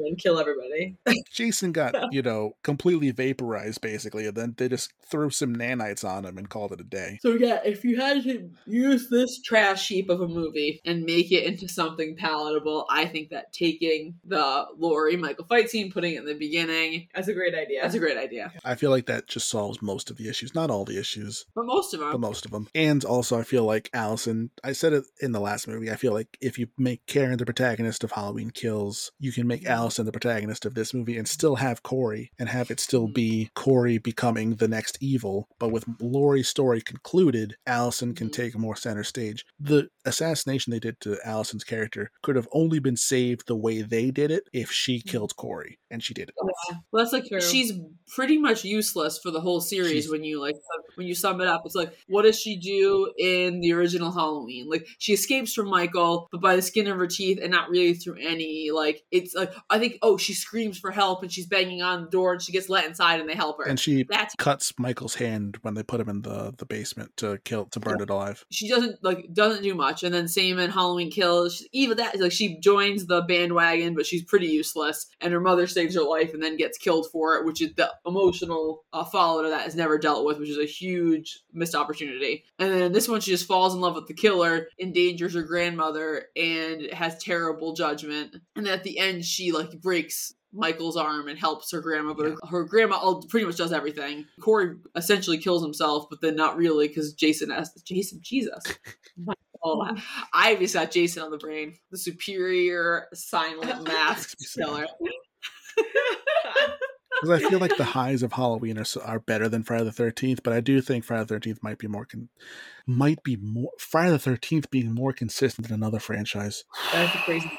and kill everybody. Jason got, [LAUGHS] you know, completely vaporized basically and then they just threw some nanites on him and called it a day. So yeah, if you had to use this trash heap of a movie and make it into something palatable, I think that taking the Laurie Michael fight scene, putting it in the beginning, That's a great idea. that's a great idea. I feel like that just solves most of the issues, not all the issues. But most of them, but most of them. And also, I feel like Allison. I said it in the last movie. I feel like if you make Karen the protagonist of Halloween Kills, you can make Allison the protagonist of this movie and still have Corey and have it still be Corey becoming the next evil. But with Laurie's story concluded, Allison can Mhm. take more center stage. The assassination they did to Allison's character could have only been saved the way they did it if she mm-hmm. killed Corey, and she did it. Oh, yeah. Well, that's like True. she's pretty much useless for the whole series She's- when you like when you sum it up. It's like, what does she do in the original Halloween? Like she escapes from Michael, but by the skin of her teeth, and not really through any like. It's like I think oh she screams for help and she's banging on the door and she gets let inside and they help her. And she that's cuts Michael's hand when they put him in the, the basement to kill to burn it alive. she doesn't like doesn't do much and then same in halloween kills. Even that like she joins the bandwagon but she's pretty useless and her mother saves her life and then gets killed for it which is the emotional uh, follow to that is never dealt with which is a huge missed opportunity. And then this one she just falls in love with the killer endangers her grandmother and has terrible judgment. And at the end she like breaks Michael's arm and helps her grandma, but her, her grandma all, pretty much does everything. Corey essentially kills himself, but then not really because Jason asks Jason Jesus. [LAUGHS] Oh, I just got Jason on the brain. The superior silent [LAUGHS] mask killer. Because I feel like the highs of Halloween are are better than Friday the Thirteenth, but I do think Friday the Thirteenth might be more con- might be more Friday the Thirteenth being more consistent than another franchise. That's a crazy.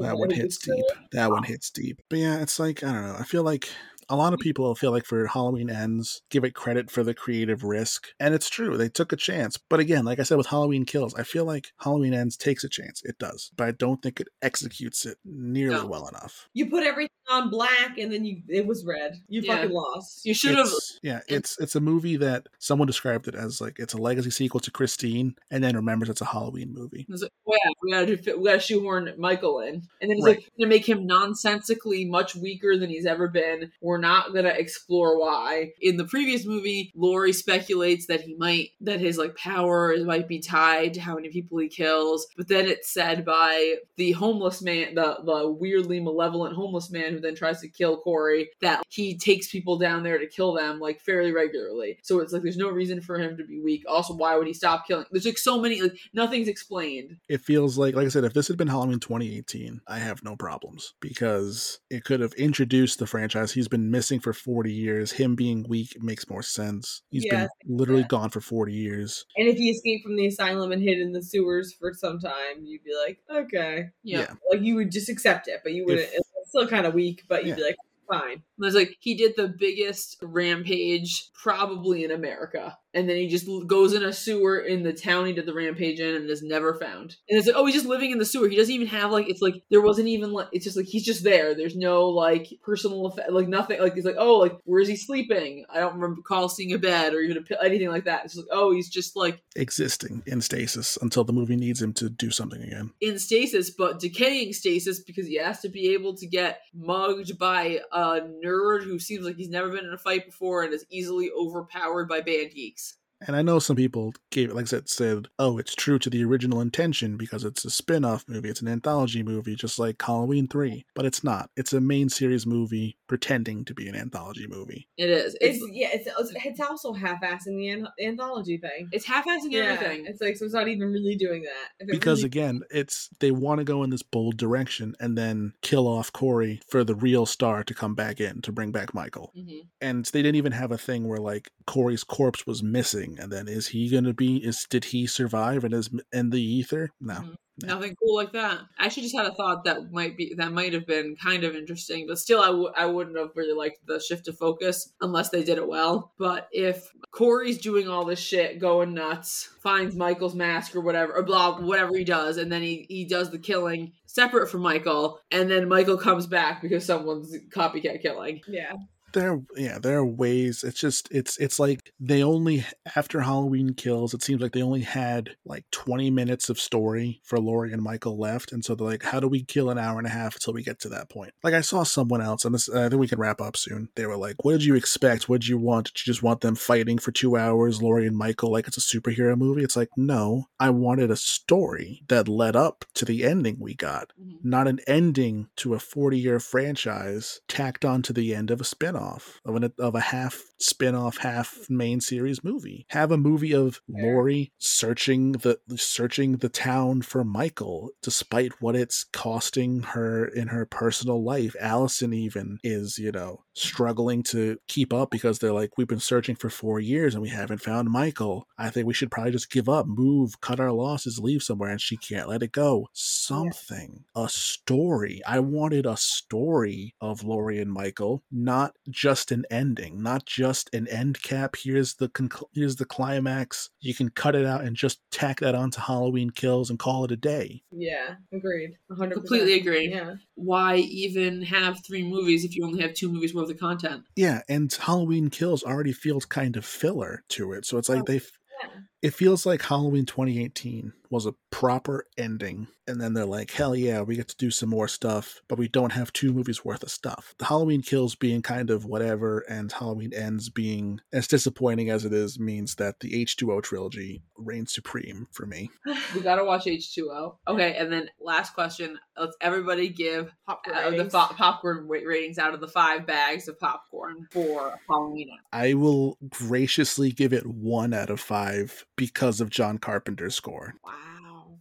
That one hits deep. That one hits deep. But yeah, it's like I don't know. I feel like a lot of mm-hmm. people feel like for Halloween Ends, give it credit for the creative risk. And it's true, they took a chance. But again, like I said with Halloween Kills, I feel like Halloween Ends takes a chance. It does. But I don't think it executes it nearly No. well enough. You put everything on black, and then you it was red. You Yeah. fucking lost. You should have. Yeah, it's it's a movie that someone described it as like it's a legacy sequel to Christine, and then remembers it's a Halloween movie. Like, yeah, we gotta do, we gotta shoehorn Michael in, and then it's Right. like gonna make him nonsensically much weaker than he's ever been. We're not gonna explore why. In the previous movie, Laurie speculates that he might that his like power might be tied to how many people he kills, but then it's said by the homeless man, the the weirdly malevolent homeless man who then tries to kill Corey, that he takes people down there to kill them like fairly regularly. So it's like there's no reason for him to be weak. Also, why would he stop killing? There's like so many like nothing's explained. It feels like, like I said, if this had been Halloween 2018, I have no problems because it could have introduced the franchise. He's been missing for 40 years. Him being weak makes more sense. He's Yeah, been literally gone for 40 years. And if he escaped from the asylum and hid in the sewers for some time, you'd be like, okay, Yeah. Yeah. like you would just accept it, but you wouldn't. If- it's still kind of weak, but you'd Yeah. be like, fine. There's like he did the biggest rampage probably in America, and then he just goes in a sewer in the town he did the rampage in and is never found. And it's like, oh, he's just living in the sewer. He doesn't even have like it's like there wasn't even like it's just like he's just there. There's no like personal effect, like nothing. Like he's like oh, like where is he sleeping? I don't remember recall seeing a bed or even a, anything like that. It's just like oh, he's just like Existing in stasis until the movie needs him to do something again. in stasis, but decaying stasis because he has to be able to get mugged by a nerd who seems like he's never been in a fight before and is easily overpowered by band geeks. And I know some people gave it, like I said, said, oh, it's true to the original intention because it's a spin off movie. It's an anthology movie, just like Halloween 3. But it's not. It's a main series movie pretending to be an anthology movie. It is. It's It's yeah, it's it's, it's also half-assing the an- anthology thing. it's half-assing everything. It's like so it's not even really doing that. If Because really- again, it's they want to go in this bold direction and then kill off Corey for the real star to come back in to bring back Michael. Mhm. And they didn't even have a thing where like Corey's corpse was missing and then is he gonna be is did he survive and is in the ether? No. Mhm. No. Nothing cool like that. I actually just had a thought that might be that might have been kind of interesting, but still, I w- I wouldn't have really liked the shift of focus unless they did it well. But if Corey's doing all this shit, going nuts, finds Michael's mask or whatever, or blah, whatever he does, and then he he does the killing separate from Michael, and then Michael comes back because someone's copycat killing. yeah, there yeah there are ways it's just it's it's like they only after halloween kills it seems like they only had like 20 minutes of story for Laurie and michael left and so they're like how do we kill an hour and a half until we get to that point? Like i saw someone else and this i think we can wrap up soon. They were like what did you expect? What did you want? Did you just want them fighting for two hours Laurie and michael like it's a superhero movie? It's like no i wanted a story that led up to the ending we got mm-hmm. not an ending to a 40 year franchise tacked onto the end of a spin-off of, an, of a half spin-off half main series movie. Have a movie of. Laurie searching the searching the town for Michael despite what it's costing her in her personal life. Allison even is you know struggling to keep up because they're like we've been searching for 4 years and we haven't found Michael. I think we should probably just give up move cut our losses leave somewhere and she can't let it go. Something. A story. I wanted a story of Laurie and Michael not just an ending not just an end cap here's the conc- here's the climax you can cut it out and just tack that onto Halloween kills and call it a day yeah, agreed, hundred Completely agree. Yeah, Why even have three movies if you only have two movies worth of content? yeah and Halloween kills already feels kind of filler to it so it's like Oh, they yeah. it feels like Halloween 2018 was a proper ending. And then they're like, hell yeah, we get to do some more stuff, but we don't have two movies worth of stuff. The Halloween Kills being kind of whatever, and Halloween Ends being as disappointing as it is, means that the H2O trilogy reigns supreme for me. [LAUGHS] We gotta watch H2O. Okay, and then last question. let's everybody give Popcorn uh, the ratings. fo- popcorn ratings out of the five bags of popcorn for Halloween. Ends. I will graciously give it one out of five because of John Carpenter's score. Wow.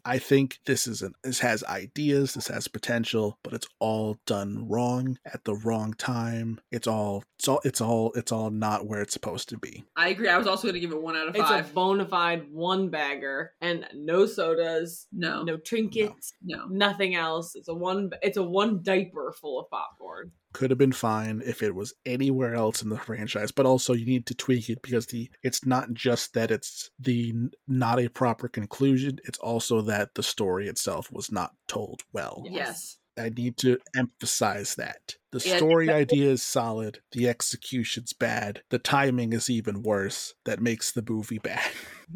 I think this is an this has ideas, this has potential, but it's all done wrong at the wrong time. It's all it's all it's all it's all not where it's supposed to be. I agree. I was also going to give it one out of five. It's five. a bona fide one bagger and no sodas, no, no trinkets, no. nothing else. It's a one. It's a one diaper full of popcorn. Could have been fine if it was anywhere else in the franchise, but also you need to tweak it because the it's not just that it's the not a proper conclusion, it's also that the story itself was not told well. Yes. Yes. I need to emphasize that. The story exactly. idea is solid, the execution's bad, the timing is even worse. That makes the movie bad. [LAUGHS]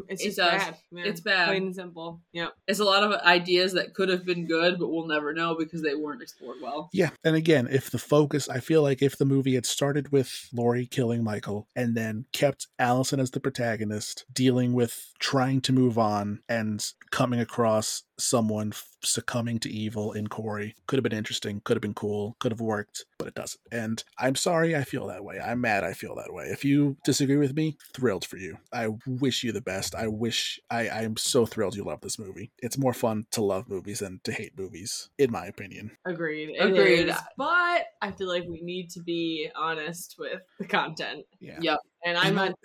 It's It just does. bad. man. It's bad. Plain and simple. Yeah. It's a lot of ideas that could have been good, but we'll never know because they weren't explored well. Yeah, and again, if the focus, I feel like if the movie had started with Laurie killing Michael and then kept Allison as the protagonist, dealing with trying to move on and coming across someone f- succumbing to evil in Corey, could have been interesting, could have been cool, could have worked, but it doesn't. And I'm sorry I feel that way. I'm mad I feel that way. If you disagree with me, thrilled for you. I wish you the best. I wish I I'm so thrilled you love this movie. It's more fun to love movies than to hate movies, in my opinion. Agreed. It Agreed. is. But I feel like we need to be honest with the content. Yeah. Yep. And I'm know- not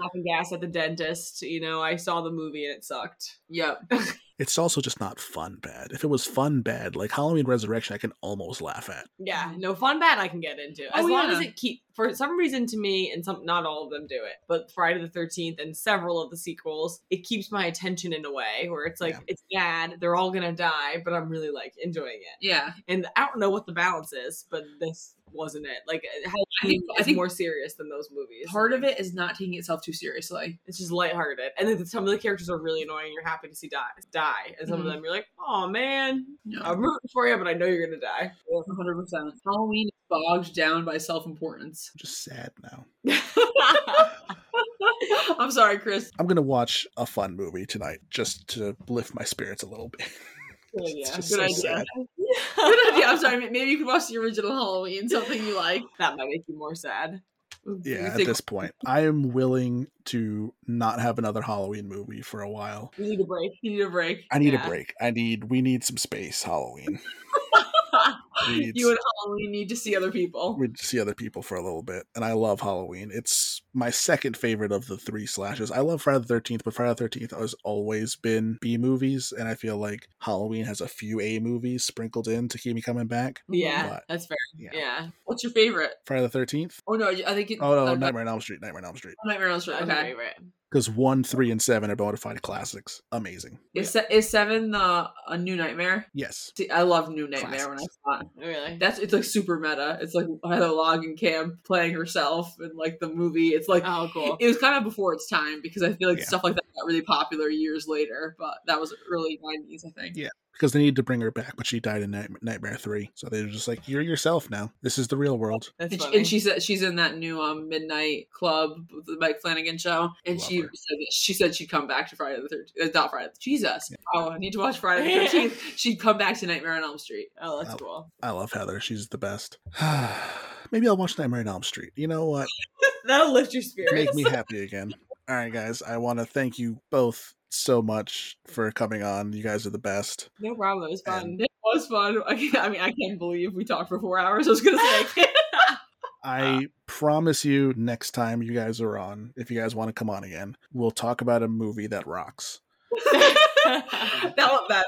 laughing gas at the dentist. You know, I saw the movie and it sucked. Yep. [LAUGHS] it's also just not fun bad. If it was fun bad, like Halloween Resurrection, I can almost laugh at. Yeah, no fun bad I can get into. Oh, as Oh, long yeah. as it keep for some reason to me, and some not all of them do it, but Friday the thirteenth and several of the sequels, it keeps my attention in a way where it's like Yeah. it's bad, they're all gonna die, but I'm really like enjoying it. Yeah. And I don't know what the balance is, but this wasn't it. Like how I think- I is think more serious than those movies. Part of it is not taking itself too seriously. it's just lighthearted, and then some of the characters are really annoying. You're happy to see die, die, and some Mhm. of them you're like, oh man, No. I'm rooting for you, but I know you're gonna die. 100%. Halloween is bogged down by self importance. Just sad now. [LAUGHS] I'm sorry, Chris. I'm gonna watch a fun movie tonight just to lift my spirits a little bit. Good [LAUGHS] It's idea. Good so idea. sad. Good idea. I'm sorry. Maybe you could watch the original Halloween, something you like. That might make you more sad. Yeah, at this point, I am willing to not have another Halloween movie for a while. We need a break. You need a break. I need Yeah. a break. I need. We need some space. Halloween. [LAUGHS] Need you and Halloween need to see other people. we see other people for a little bit, and I love Halloween. It's my second favorite of the three slashes. I love Friday the Thirteenth, but Friday the Thirteenth has always been B movies, and I feel like Halloween has a few A movies sprinkled in to keep me coming back. Yeah, But- that's fair. Yeah. Yeah. What's your favorite? Friday the Thirteenth. Oh no, I think it, Oh no, uh, Nightmare on Elm Street. Nightmare on Elm Street. Nightmare on Elm Street. That's my Okay. favorite. Because one, three, and seven are bona fide classics. Amazing. Is, se- is seven the a new Nightmare? Yes. See, I love New Nightmare when I saw it. Really? That's it's like super meta. It's like Heather Langenkamp playing herself in like the movie. It's like Oh, cool. it was kind of before its time because I feel like Yeah. stuff like that got really popular years later. But that was early nineties, I think. Yeah. Because they needed to bring her back, but she died in Night- Nightmare 3. So they were just like, you're yourself now. This is the real world. That's And she, and she said she's in that new um midnight club with the Mike Flanagan show, and Love she her. said that she said she'd come back to Friday the Thirteenth. Uh, not Friday. Jesus. Yeah. Oh, I need to watch Friday the Thirteenth. [LAUGHS] she'd come back to Nightmare on Elm Street. oh, that's Oh. cool. I love Heather. She's the best. [SIGHS] Maybe I'll watch Nightmare on Elm Street. You know what? [LAUGHS] That'll lift your spirits. Make me happy again. All right, guys. I want to thank you both so much for coming on. You guys are the best. No problem. It was fun. And- It was fun. [LAUGHS] I, I mean, I can't believe we talked for four hours. I was gonna say. I can't- [LAUGHS] I promise you, next time you guys are on, if you guys want to come on again, we'll talk about a movie that rocks. [LAUGHS] that, that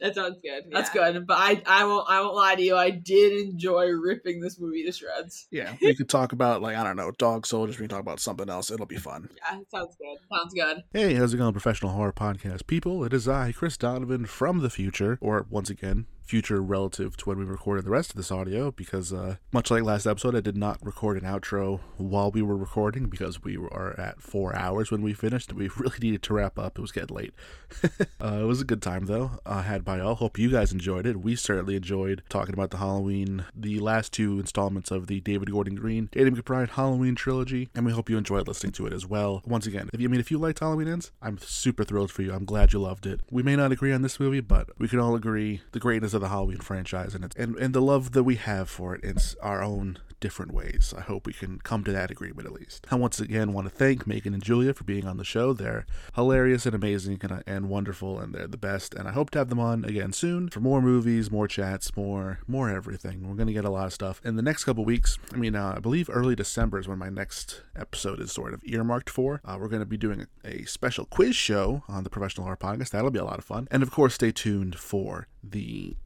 that sounds good. that's yeah. good. But I I won't I won't lie to you. I did enjoy ripping this movie to shreds. Yeah, we could talk about like I don't know, dog soldiers. We can talk about something else. It'll be fun. Yeah, sounds good. Sounds good. Hey, how's it going, professional horror podcast people? It is I, Chris Donovan from the future, or once again, future relative to when we recorded the rest of this audio, because uh, much like last episode, I did not record an outro while we were recording because we were at four hours when we finished. We [LAUGHS] really needed to wrap up. It was getting late. [LAUGHS] uh, it was a good time though. Uh, had by all. Hope you guys enjoyed it. We certainly enjoyed talking about the Halloween, the last two installments of the David Gordon Green, David McBride Halloween trilogy, and we hope you enjoyed listening to it as well. Once again, if you I mean if you liked Halloween Ends, I'm super thrilled for you. I'm glad you loved it. We may not agree on this movie, but we can all agree the greatness of the Halloween franchise and, and and the love that we have for it in our own different ways. I hope we can come to that agreement at least. I once again want to thank Megan and Julia for being on the show. They're hilarious and amazing and, and wonderful, and they're the best. And I hope to have them on again soon for more movies, more chats, more more everything. We're gonna get a lot of stuff in the next couple weeks. I mean, uh, I believe early December is when my next episode is sort of earmarked for. Uh, we're gonna be doing a, a special quiz show on the Professional Horror Podcast. That'll be a lot of fun. And of course, stay tuned for the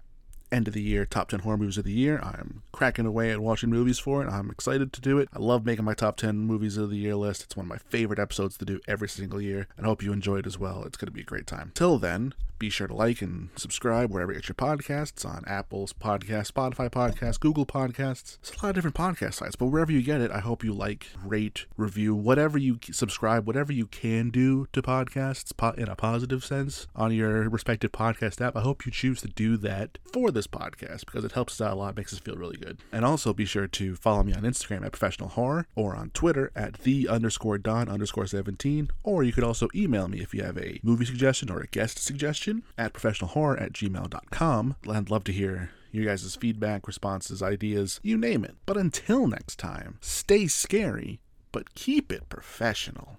end of the year top 10 horror movies of the year. I'm cracking away at watching movies for it. I'm excited to do it. I love making my top 10 movies of the year list. It's one of my favorite episodes to do every single year, and I hope you enjoy it as well. It's going to be a great time. Till then, be sure to like and subscribe wherever you get your podcasts on Apple's podcast, Spotify podcast, Google podcasts. It's a lot of different podcast sites, but wherever you get it, I hope you like, rate, review, whatever you subscribe, whatever you can do to podcasts in a positive sense on your respective podcast app. I hope you choose to do that for this podcast because it helps us out a lot, makes us feel really good. And also be sure to follow me on Instagram at professional horror or on Twitter at the underscore don underscore 17. Or you could also email me if you have a movie suggestion or a guest suggestion at professionalhorror at gmail.com. I'd love to hear your guys' feedback, responses, ideas, you name it. But until next time, stay scary, but keep it professional.